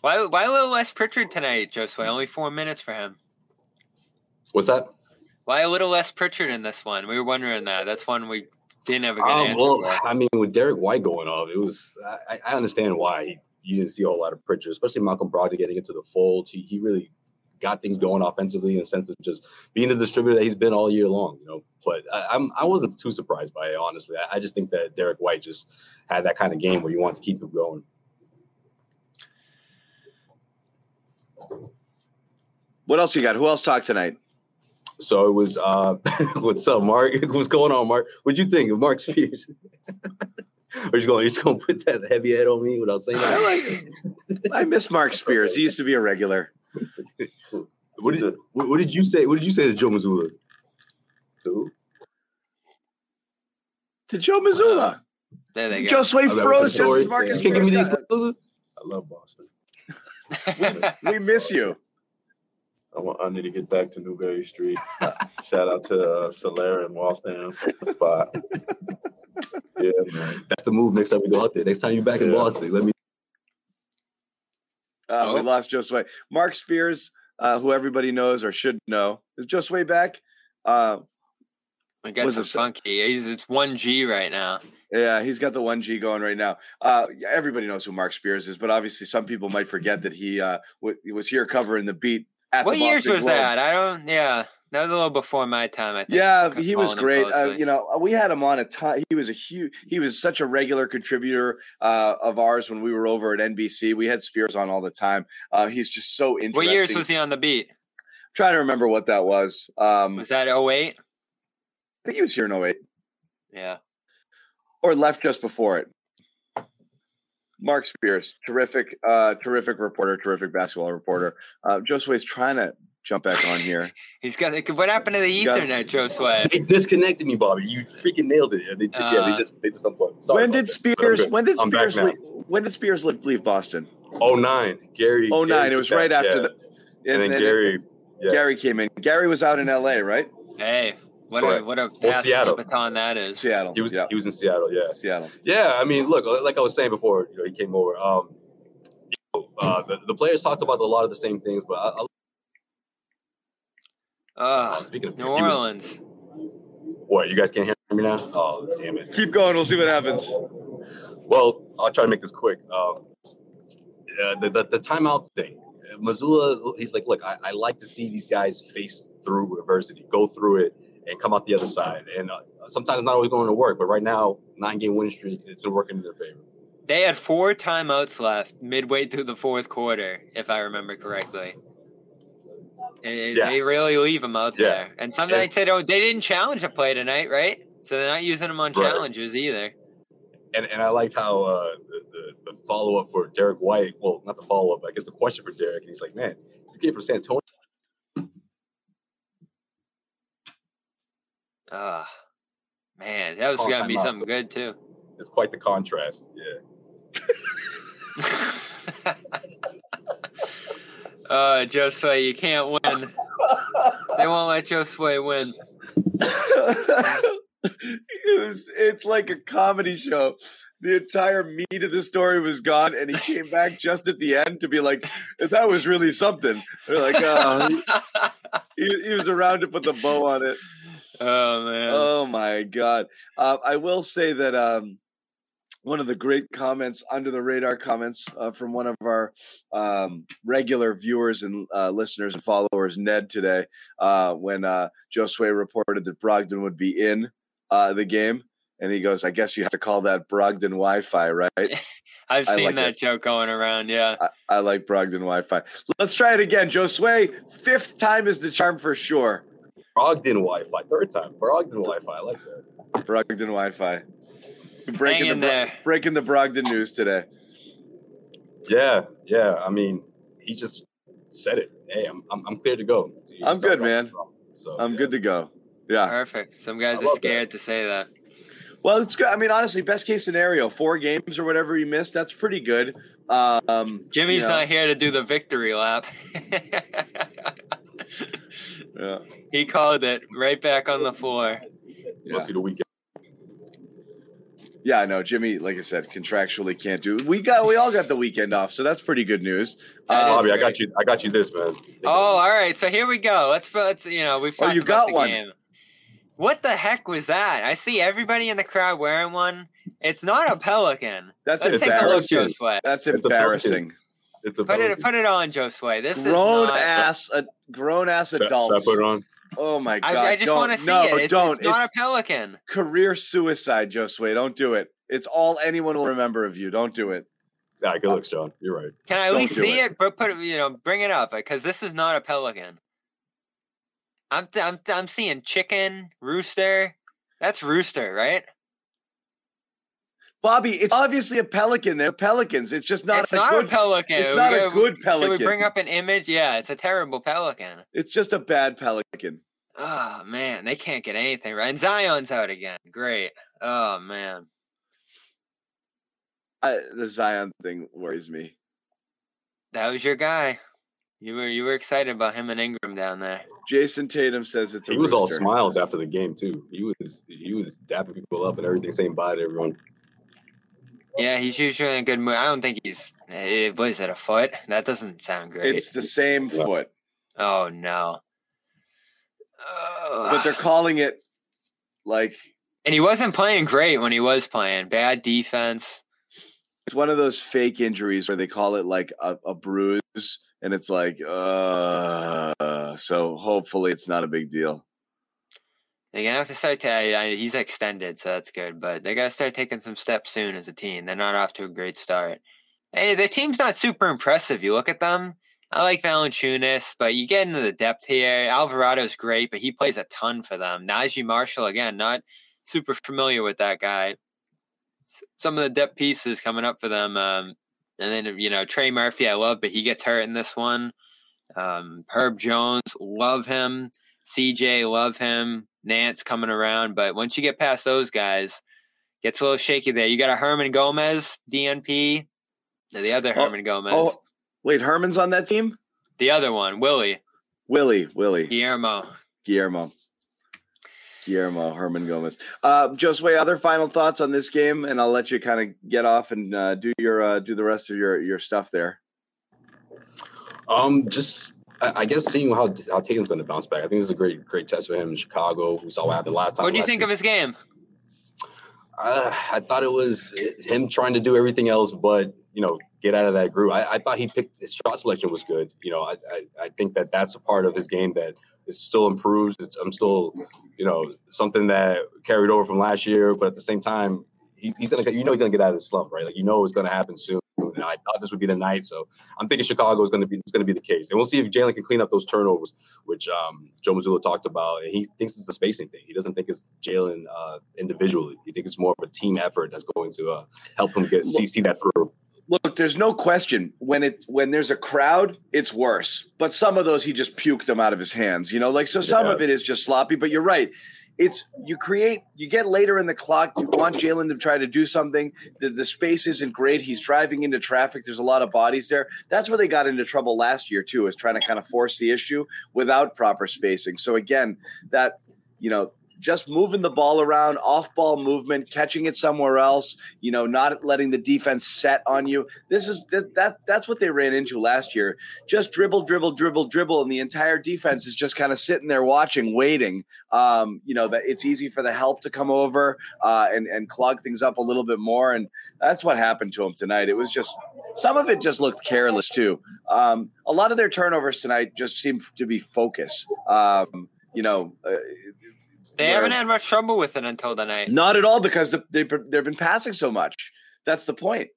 Why, why a little less Pritchard tonight, Josue? Only four minutes for him. What's that? Why a little less Pritchard in this one? We were wondering that. That's one we didn't have a good um, answer well, for. I mean, with Derrick White going off, it was. I, I understand why you didn't see a whole lot of Pritchard, especially Malcolm Brogdon getting into the fold. He he really got things going offensively in the sense of just being the distributor that he's been all year long. You know, but I, I'm I wasn't too surprised by it honestly. I, I just think that Derrick White just had that kind of game where you want to keep him going. What else you got? Who else talked tonight? So it was uh what's up, Mark? What's going on, Mark? What'd you think of Mark Spears? Are you going? You just gonna put that heavy head on me without saying that? I like. I miss Mark Spears. He used to be a regular. what did what, what did you say? What did you say to Joe Mazzulla? Who? To Joe Mazzulla. There they go. Josue Oh, froze just as Marcus can't give me Spears the got- exclusive. I love Boston. We miss you. I want. I need to get back to Newbury Street. Shout out to uh, Solea and Waltham spot. yeah, man. That's the move. Next time we go out there. Next time you're back in Boston, let me. Uh, We Oh. lost Josue. Mark Spears, uh, who everybody knows or should know, is Josue back? Uh, I guess Was some it- funky. He's, it's one G right now. Yeah, he's got the one G going right now. Uh, everybody knows who Mark Spears is, but obviously some people might forget that he uh, w- he was here covering the beat. At What years was Globe. that? I don't. Yeah, that was a little before my time. I think. Yeah, he was great. Uh, you know, we had him on a ton. He was a huge. He was such a regular contributor uh, of ours when we were over at NBC. We had Spears on all the time. Uh, he's just so interesting. What years was he on the beat? trying to remember what that was. Um, Was that 08? I think he was here in 08 Yeah. or left just before it. Mark Spears, terrific, uh, terrific reporter, terrific basketball reporter. Uh, Josue's trying to jump back on here. He's got. What happened to the Got- Ethernet, Joe Sway? They disconnected me, Bobby. You freaking nailed it. They, yeah, Uh, they just they just unplugged. Sorry when did. Spears? When did I'm back Spears? now. Leave, when did Spears leave, leave Boston? Oh nine, Gary. Oh nine. It was right that, after yeah. the. And then Gary. yeah. Gary came in. Gary was out in L.A. Right? Hey, what a what a pass Seattle. baton that is. Seattle. He was yeah. he was in Seattle. Yeah. Seattle. Yeah, I mean, look, like I was saying before, you know, he came over. Um, you know, uh, the, the players talked about a lot of the same things, but I, I, uh, speaking of New he was- Orleans. what you guys can't hear me now? Oh, damn it. Keep going. We'll see what happens. Well, I'll try to make this quick. Um, uh, the, the the timeout thing, Uh, Mazzulla, he's like, look, I, I like to see these guys face through adversity, go through it, and come out the other side. And uh, sometimes it's not always going to work, but right now, nine game winning streak, it's working in their favor. They had four timeouts left midway through the fourth quarter, if I remember correctly. And Yeah. They really leave them out Yeah. there. And some nights they don't. They didn't challenge a play tonight, right? So they're not using them on Right. challenges either. And and I liked how uh, the, the, the follow up for Derrick White, well, not the follow up, I guess the question for Derrick, and he's like, man, you came from San Antonio. Ah, man, that was Call gonna be something good too. It's quite the contrast. Yeah. uh, Joe Sway, you can't win. They won't let Joe Sway win. it was it's like a comedy show. The entire meat of the story was gone, and he came back just at the end to be like, "That was really something." They're like, "Oh, he, he was around to put the bow on it." Oh man. Oh my god! Uh, I will say that um, one of the great comments under the radar comments uh, from one of our um, regular viewers and uh, listeners and followers, Ned, today, uh, when uh, Josue reported that Brogdon would be in uh, the game, and he goes, "I guess you have to call that Brogdon Wi-Fi, right?" I've seen like that it. joke going around. Yeah. I, I like Brogdon Wi-Fi. Let's try it again, Josue. Fifth time is the charm for sure. Brogdon Wi Fi, third time. Brogdon Wi Fi, I like that. Brogdon Wi-Fi. Breaking in the Bro- there. breaking the Brogdon news today. Yeah, yeah. I mean, he just said it. Hey, I'm, I'm, I'm clear to go. You I'm good, man. strong. So I'm yeah. good to go. Yeah. Perfect. Some guys I are love scared to say that. Well, it's good. I mean, honestly, best case scenario, four games or whatever he missed. That's pretty good. Um, Jimmy's you know, not here to do the victory lap. Yeah. he called it right back on the floor. Must be the weekend. Yeah, no, Jimmy, like I said, contractually can't do. We got, we all got the weekend off, so that's pretty good news. Uh, Bobby, I got you. I got you this, man. Oh, all right. So here we go. Let's let's you know we've Oh, you got the one. game. What the heck was that? I see everybody in the crowd wearing one. It's not a pelican. that's Let's take a look, embarrassing. Sweat. That's It's a embarrassing. It's a Put it put it on, Josue. This grown is not, ass, a grown ass Should- should I adults. put it on? Oh my god! I, I just don't. want to see no, it. It's, don't. it's not a pelican. career suicide, Josue. Don't do it. It's all anyone will remember of you. Don't do it. Yeah, good looks, John. You're right. Can I at Don't least see it. it? But put it, you know, bring it up uh, because this is not a pelican. I'm I'm I'm seeing chicken, rooster. That's rooster, right? Bobby, it's obviously a pelican. They're pelicans. It's just not it's a not good. a pelican. it's We not a gotta- good Should pelican. we bring up an image? Yeah, it's a terrible pelican. It's just a bad pelican. Oh man, they can't get anything right. And Zion's out again. Great. Oh man. I, the Zion thing worries me. That was your guy. You were you were excited about him and Ingram down there. Jayson Tatum says it's a He was all smiles after the game too. He was he was dapping people up and everything, saying bye to everyone. Yeah, he's usually in a good mood. I don't think he's. eh, What is it? A foot? That doesn't sound great. It's the same Yeah. foot, oh no. but they're calling it like and he wasn't playing great when he was playing. Bad defense. it's one of those fake injuries where they call it like a, a bruise, and it's like, uh. So hopefully it's not a big deal. They're gonna have to start. ta- I- he's extended, so that's good. But they gotta start taking some steps soon as a team. They're not off to a great start. Hey, their team's not super impressive. You look at them. I like Valanciunas, but you get into the depth here. Alvarado's great, but he plays a ton for them. Naji Marshall again, not super familiar with that guy. Some of the depth pieces coming up for them, um, and then you know Trey Murphy, I love, but he gets hurt in this one. Um, Herb Jones, love him. CJ, love him. Nance coming around, but once you get past those guys, gets a little shaky there. You got a Hernangomez, DNP, the other Oh, Hernangomez, Oh, wait, Herman's on that team. the other one, Willie Willie, Willie, Guillermo. Guillermo, Guillermo, Hernangomez. Uh, Josue, other final thoughts on this game, and I'll let you kind of get off and uh, do your uh, do the rest of your your stuff there. Um, just I, guess seeing how how Tatum's going to bounce back. I think this is a great great test for him in Chicago. We saw what happened last time. What do you think week. of his game? Uh, I thought it was him trying to do everything else, but you know, get out of that groove. I, I thought he picked his shot selection was good. You know, I, I I think that that's a part of his game that is still improves. It's I'm still, you know, something that carried over from last year, but at the same time, he, he's gonna you know he's gonna get out of the slump, right? Like you know it's gonna happen soon. And I thought this would be the night, so I'm thinking Chicago is going to be it's going to be the case, and we'll see if Jaylen can clean up those turnovers, which um, Joe Mazzulla talked about. And he thinks it's a spacing thing. He doesn't think it's Jaylen uh, individually. He thinks it's more of a team effort that's going to uh, help him get see see that through. Look, there's no question when it when there's a crowd, it's worse. But some of those he just puked them out of his hands, you know. Like so, some Yeah. of it is just sloppy. But you're right. It's you create. You get later in the clock. You want Jaylen to try to do something. The the space isn't great. He's driving into traffic. There's a lot of bodies there. That's where they got into trouble last year too. Is trying to kind of force the issue without proper spacing. So again, that you know. Just moving the ball around, off ball movement, catching it somewhere else, you know, not letting the defense set on you. This is that, that that's what they ran into last year. Just dribble, dribble, dribble, dribble, and the entire defense is just kind of sitting there watching, waiting. Um, you know that it's easy for the help to come over uh, and and clog things up a little bit more, and that's what happened to them tonight. It was just some of it just looked careless too. Um, a lot of their turnovers tonight just seemed to be focus. Um, you know, uh, They where- haven't had much trouble with it until tonight. not at all because the, they they've been passing so much. That's the point.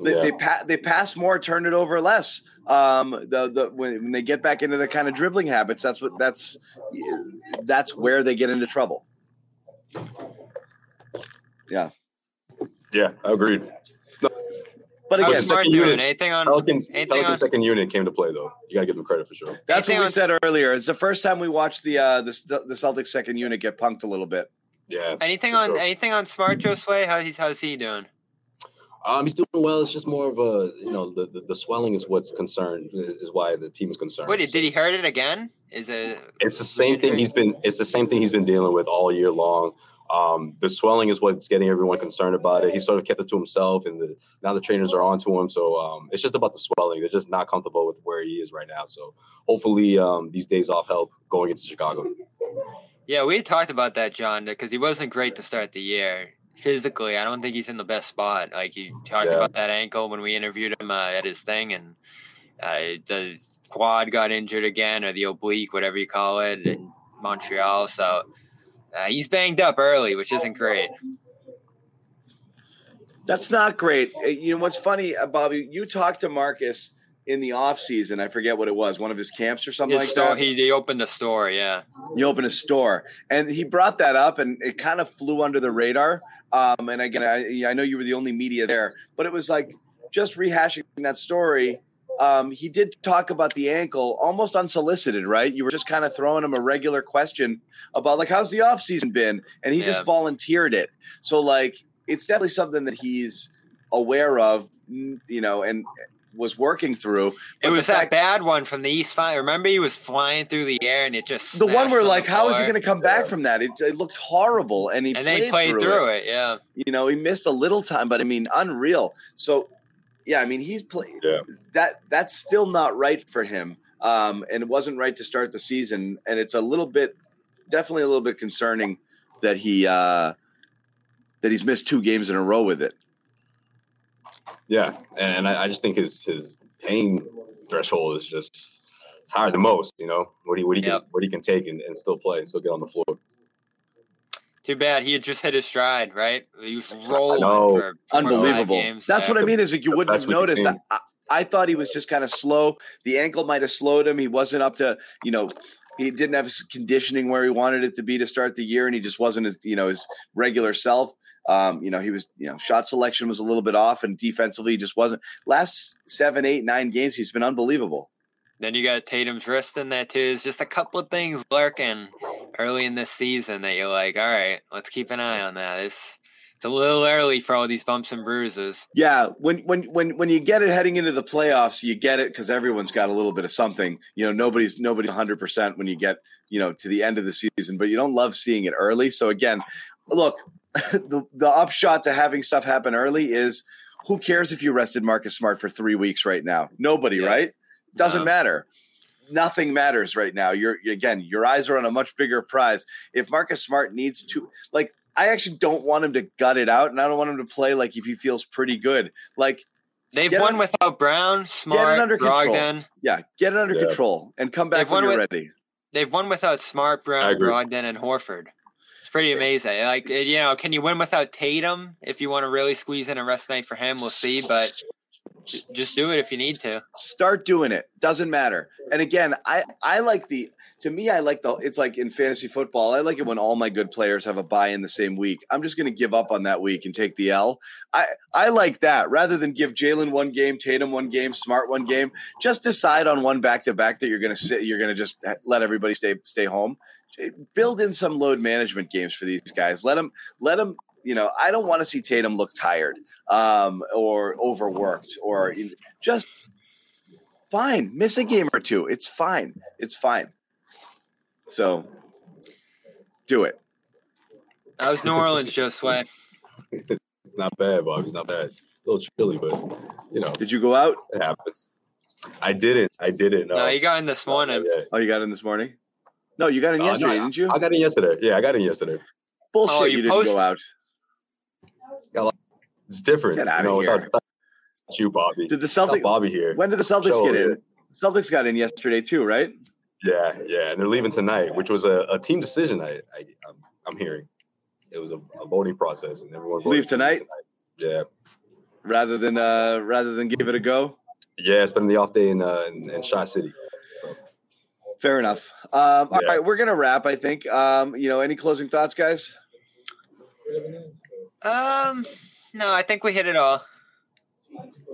They Yeah. they, pa- they pass more, turn it over less. Um, the the when, when they get back into the kind of dribbling habits, that's what that's that's where they get into trouble. Yeah, Yeah, agreed. But again, second unit- Anything on? Pelicans, anything Pelicans on- second unit came to play though. You got to give them credit for sure. that's what we on- said earlier. It's the first time we watched the uh, the the Celtics second unit get punked a little bit. Yeah. Anything on? sure. Anything on Smart Josue? How he's how's he doing? Um, he's doing well. It's just more of a, you know, the, the, the swelling is what's concerned, is, is why the team is concerned. What did, did he hurt it again? Is it? It's the same thing he's been. It's the same thing he's been dealing with all year long. Um, the swelling is what's getting everyone concerned about it. He sort of kept it to himself, and the, now the trainers are on to him. So um, it's just about the swelling. They're just not comfortable with where he is right now. So hopefully um, these days off help going into Chicago. Yeah, we talked about that, John, because he wasn't great to start the year. Physically, I don't think he's in the best spot. Like he talked Yeah. about that ankle when we interviewed him uh, at his thing, and Uh, the quad got injured again, or the oblique, whatever you call it, in Montreal. So uh, he's banged up early, which isn't great. That's not great. Uh, you know what's funny, uh, Bobby? You talked to Marcus in the off season. I forget what it was, one of his camps or something his like store, that. He, he opened a store, yeah. He opened a store, and he brought that up, and it kind of flew under the radar. Um, and again, I, I know you were the only media there, but it was like just rehashing that story. Um, he did talk about the ankle almost unsolicited, right? You were just kind of throwing him a regular question about like, how's the off season been? And he yeah. just volunteered it. So like, it's definitely something that he's aware of, you know, and was working through. But it was that bad one from the East Fine. Remember, he was flying through the air, and it just the one where like, how is he going to come back from that? It, it, looked horrible, and he and played they played through, through it. it. Yeah, you know, he missed a little time, but I mean, unreal. So, yeah, I mean, he's played. Yeah. That that's still not right for him, um, and it wasn't right to start the season, and it's a little bit, definitely a little bit concerning that he. uh that he's missed two games in a row with it. Yeah, and, and I, I, just think his his pain threshold is just it's higher than most. You know what he what he yep. can what he can take and, and still play and still get on the floor. Too bad he had just hit his stride, right? He was rolling for, for unbelievable. Games. That's yeah. what I mean. Is like you wouldn't have noticed. I, I, I thought he was just kind of slow. The ankle might have slowed him. He wasn't up to you know he didn't have his conditioning where he wanted it to be to start the year, and he just wasn't his you know his regular self. Um, you know, he was, you know, shot selection was a little bit off and defensively he just wasn't. Last seven, eight, nine games, he's been unbelievable. Then you got Tatum's wrist in there too. It's just a couple of things lurking early in this season that you're like, all right, let's keep an eye on that. It's it's a little early for all these bumps and bruises. Yeah, when when when when you get it heading into the playoffs, you get it because everyone's got a little bit of something. You know, nobody's nobody's 100 percent when you get you know to the end of the season, but you don't love seeing it early. So again, look, the, the upshot to having stuff happen early is who cares if you rested Marcus Smart for three weeks right now? Nobody, yeah. right? Doesn't matter. Nothing matters right now. You're again, your eyes are on a much bigger prize. If Marcus Smart needs to, like, I actually don't want him to gut it out, and I don't want him to play like if he feels pretty good. Like they've won it, without Brown, Smart, get it under Brogdon. control. Yeah, get it under yeah. control and come back they've when you're with, ready. They've won without Smart, Brown, Brogdon, and Horford. It's pretty amazing. Like you know, can you win without Tatum? If you want to really squeeze in a rest night for him, we'll see. But just do it if you need to. Start doing it. Doesn't matter. And again, I I like the to me I like the it's like in fantasy football. I like it when all my good players have a buy in the same week. I'm just going to give up on that week and take the L. I I like that rather than give jaylen one game, Tatum one game, Smart one game. Just decide on one back to back that you're going to sit. You're going to just let everybody stay stay home build in some load management games for these guys. Let them let them. You know, I don't want to see Tatum look tired um, or overworked or just fine. Miss a game or two. It's fine. It's fine. So do it. That was New Orleans, Joe Sway. it's not bad, Bob. It's not bad. A little chilly, but you know. Did you go out? It happens. I didn't. I didn't. No, no you got in this morning. Oh, you got in this morning? No, you got in uh, yesterday, no, didn't you? I got in yesterday. Yeah, I got in yesterday. Bullshit! Oh, you, you didn't go out. It's different. Get out you know, of here. Without, without you, Bobby. Did the Celtics? Bobby here. When did the Celtics Show get in? Here. Celtics got in yesterday too, right? Yeah, yeah, and they're leaving tonight, which was a, a team decision. I, I I'm, I'm hearing it was a, a, voting process, and everyone leave tonight? tonight. Yeah, rather than uh rather than give it a go. Yeah, spending the off day in uh in, in Shot City. So. Fair enough. Um, all yeah. right, we're gonna wrap. I think. Um, you know, any closing thoughts, guys? Um, no, I think we hit it all.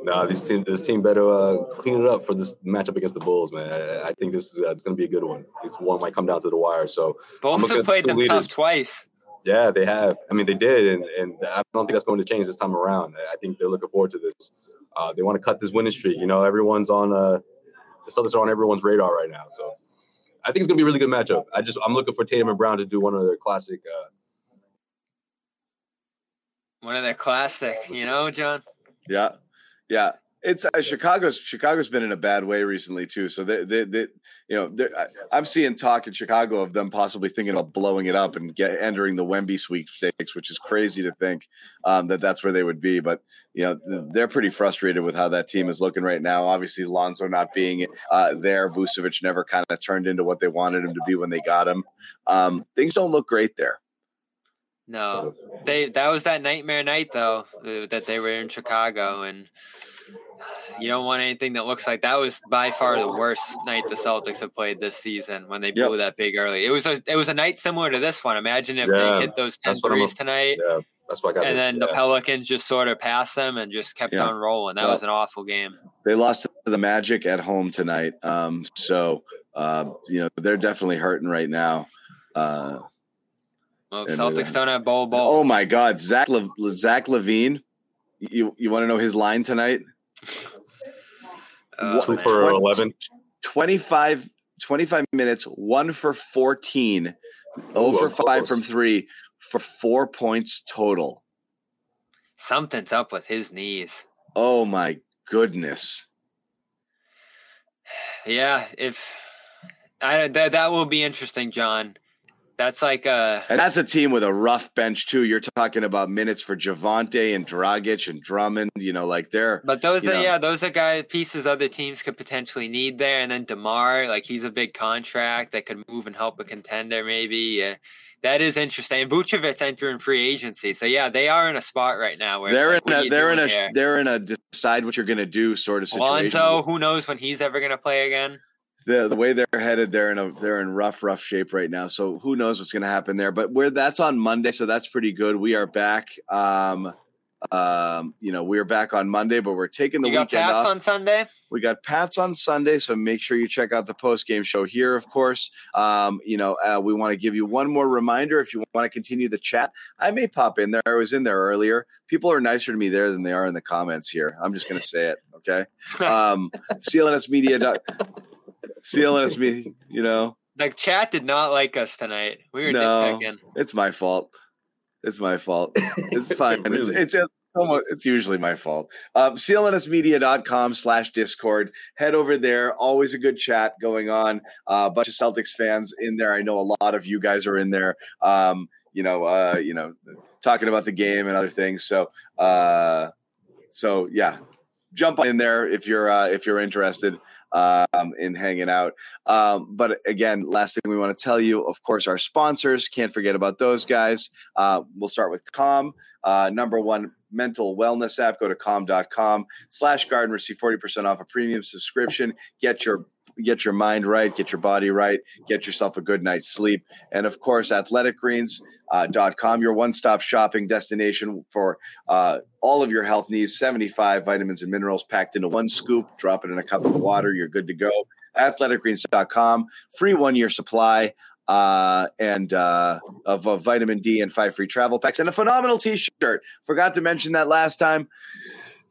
No, this team, this team better uh, clean it up for this matchup against the Bulls, man. I, I think this is uh, it's going to be a good one. This one might come down to the wire. So Bulls have played them leaders. twice. Yeah, they have. I mean, they did, and and I don't think that's going to change this time around. I think they're looking forward to this. Uh, they want to cut this winning streak. You know, everyone's on uh, the Celtics are on everyone's radar right now. So I think it's gonna be a really good matchup. I just I'm looking for Tatum and Brown to do one of their classic. Uh, one of their classic, you know, John. Yeah, yeah. it's uh, Chicago's Chicago's been in a bad way recently too. So they, they, they you know, I, am seeing talk in Chicago of them possibly thinking about blowing it up and get entering the Wemby sweepstakes, which is crazy to think um, that that's where they would be. But you know, they're pretty frustrated with how that team is looking right now. Obviously, Lonzo not being uh, there, Vucevic never kind of turned into what they wanted him to be when they got him. Um, things don't look great there. No, they that was that nightmare night though uh, that they were in Chicago and you don't want anything that looks like that was by far the worst night the Celtics have played this season when they blew yep. that big early. It was a it was a night similar to this one. Imagine if yeah, they hit those 10 threes tonight. Yeah, that's what I got. And then yeah. the Pelicans just sort of passed them and just kept on rolling. That was an awful game. They lost to the Magic at home tonight. Um, so uh, you know they're definitely hurting right now. Uh, well, Celtics don't have ball ball. Oh my God, Zach Le- Zach LaVine. You you want to know his line tonight? Uh, Two for 20, 11. 25, 25 minutes, one for 14, Ooh, over five from three for four points total. Something's up with his knees. Oh my goodness. Yeah, if I that that will be interesting, John. That's like a and that's a team with a rough bench too. You're talking about minutes for Javonte and Dragic and Drummond. You know, like they're. But those are know. yeah, those are guys pieces other teams could potentially need there. And then Demar, like he's a big contract that could move and help a contender maybe. Yeah, that is interesting. And Vucevic entering free agency, so yeah, they are in a spot right now where they're like, in a they're in a here? they're in a decide what you're going to do sort of situation. Alonzo, who knows when he's ever going to play again? The the way they're headed, they're in a they're in rough rough shape right now. So who knows what's going to happen there? But we're that's on Monday, so that's pretty good. We are back. Um, um, you know, we're back on Monday, but we're taking the you weekend Pats off. on Sunday. We got Pats on Sunday, so make sure you check out the post game show here. Of course, um, you know, uh, we want to give you one more reminder if you want to continue the chat. I may pop in there. I was in there earlier. People are nicer to me there than they are in the comments here. I'm just going to say it. Okay. Um, CLNS Media. CLS me, you know. The chat did not like us tonight. We were no, nitpicking. It's my fault. It's my fault. It's fine. it's it's almost it's usually my fault. Um, CLNSmedia.com slash Discord. Head over there. Always a good chat going on. A uh, bunch of Celtics fans in there. I know a lot of you guys are in there. Um, you know, uh, you know, talking about the game and other things. So, uh, so yeah, jump in there if you're uh, if you're interested um, in hanging out. Um, but again, last thing we want to tell you, of course, our sponsors. Can't forget about those guys. Uh, we'll start with Calm, uh, number one mental wellness app. Go to calm.com slash garden, receive 40% off a premium subscription. Get your get your mind right, get your body right, get yourself a good night's sleep. And of course, athleticgreens.com, uh, your one stop shopping destination for uh, all of your health needs 75 vitamins and minerals packed into one scoop. Drop it in a cup of water, you're good to go. Athleticgreens.com, free one year supply uh, and uh, of, of vitamin D and five free travel packs and a phenomenal t shirt. Forgot to mention that last time.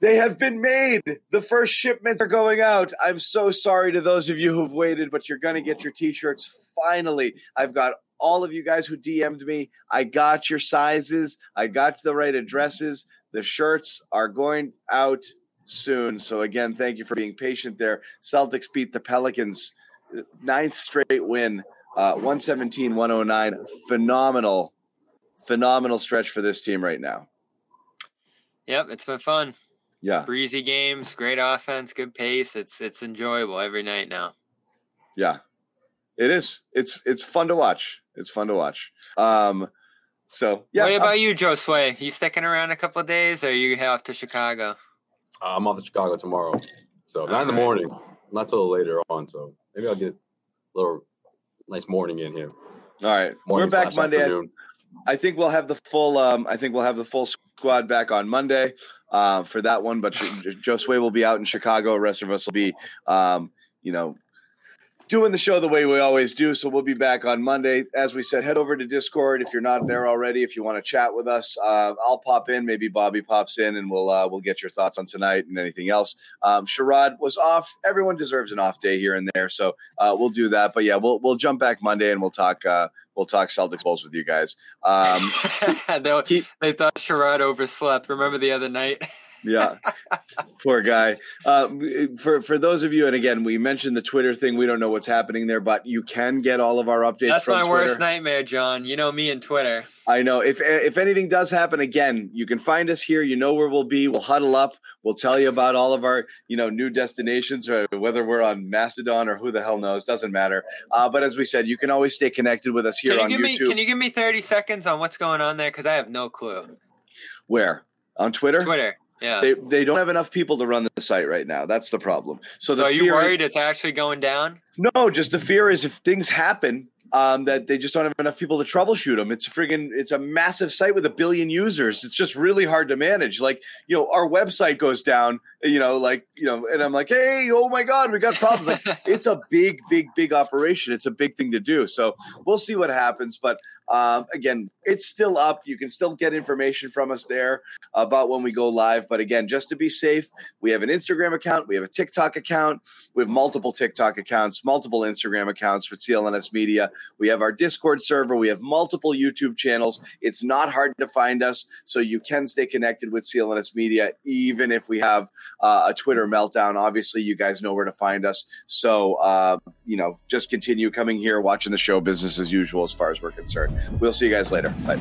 They have been made. The first shipments are going out. I'm so sorry to those of you who've waited, but you're going to get your t shirts finally. I've got all of you guys who DM'd me. I got your sizes, I got the right addresses. The shirts are going out soon. So, again, thank you for being patient there. Celtics beat the Pelicans, ninth straight win, uh, 117 109. Phenomenal, phenomenal stretch for this team right now. Yep, it's been fun. Yeah. Breezy games, great offense, good pace. It's it's enjoyable every night now. Yeah. It is. It's it's fun to watch. It's fun to watch. Um so yeah. What about I'm, you, Joe Sway? You sticking around a couple days or you head off to Chicago? Uh, I'm off to Chicago tomorrow. So All not right. in the morning, not till later on. So maybe I'll get a little nice morning in here. All right. Morning We're back Monday. Afternoon. I think we'll have the full. Um, I think we'll have the full squad back on Monday uh, for that one. But Sway will be out in Chicago. The rest of us will be, um, you know, doing the show the way we always do. So we'll be back on Monday. As we said, head over to Discord if you're not there already. If you want to chat with us, uh, I'll pop in. Maybe Bobby pops in, and we'll uh, we'll get your thoughts on tonight and anything else. Um, Sherrod was off. Everyone deserves an off day here and there, so uh, we'll do that. But yeah, we'll we'll jump back Monday and we'll talk uh, we'll talk Celtics Bulls with you guys. Um, keep, they thought Sherrod overslept. Remember the other night. Yeah, poor guy. Uh, for for those of you, and again, we mentioned the Twitter thing. We don't know what's happening there, but you can get all of our updates. That's my Twitter. worst nightmare, John. You know me and Twitter. I know. If if anything does happen again, you can find us here. You know where we'll be. We'll huddle up. We'll tell you about all of our you know new destinations, or whether we're on Mastodon or who the hell knows. Doesn't matter. Uh, but as we said, you can always stay connected with us here can you on give YouTube. Me, can you give me thirty seconds on what's going on there? Because I have no clue. Where on Twitter? Twitter. Yeah. They, they don't have enough people to run the site right now. That's the problem. So, the so are you fear- worried it's actually going down? No, just the fear is if things happen, um, that they just don't have enough people to troubleshoot them. It's friggin' it's a massive site with a billion users. It's just really hard to manage. Like, you know, our website goes down, you know, like, you know, and I'm like, hey, oh my God, we got problems. Like, it's a big, big, big operation. It's a big thing to do. So we'll see what happens. But um, again, it's still up. You can still get information from us there about when we go live. But again, just to be safe, we have an Instagram account, we have a TikTok account, we have multiple TikTok accounts, multiple Instagram accounts for CLNS Media. We have our Discord server, we have multiple YouTube channels. It's not hard to find us, so you can stay connected with CLNS Media, even if we have uh, a Twitter meltdown. Obviously, you guys know where to find us. So, uh, you know, just continue coming here, watching the show, business as usual, as far as we're concerned. We'll see you guys later. Bye.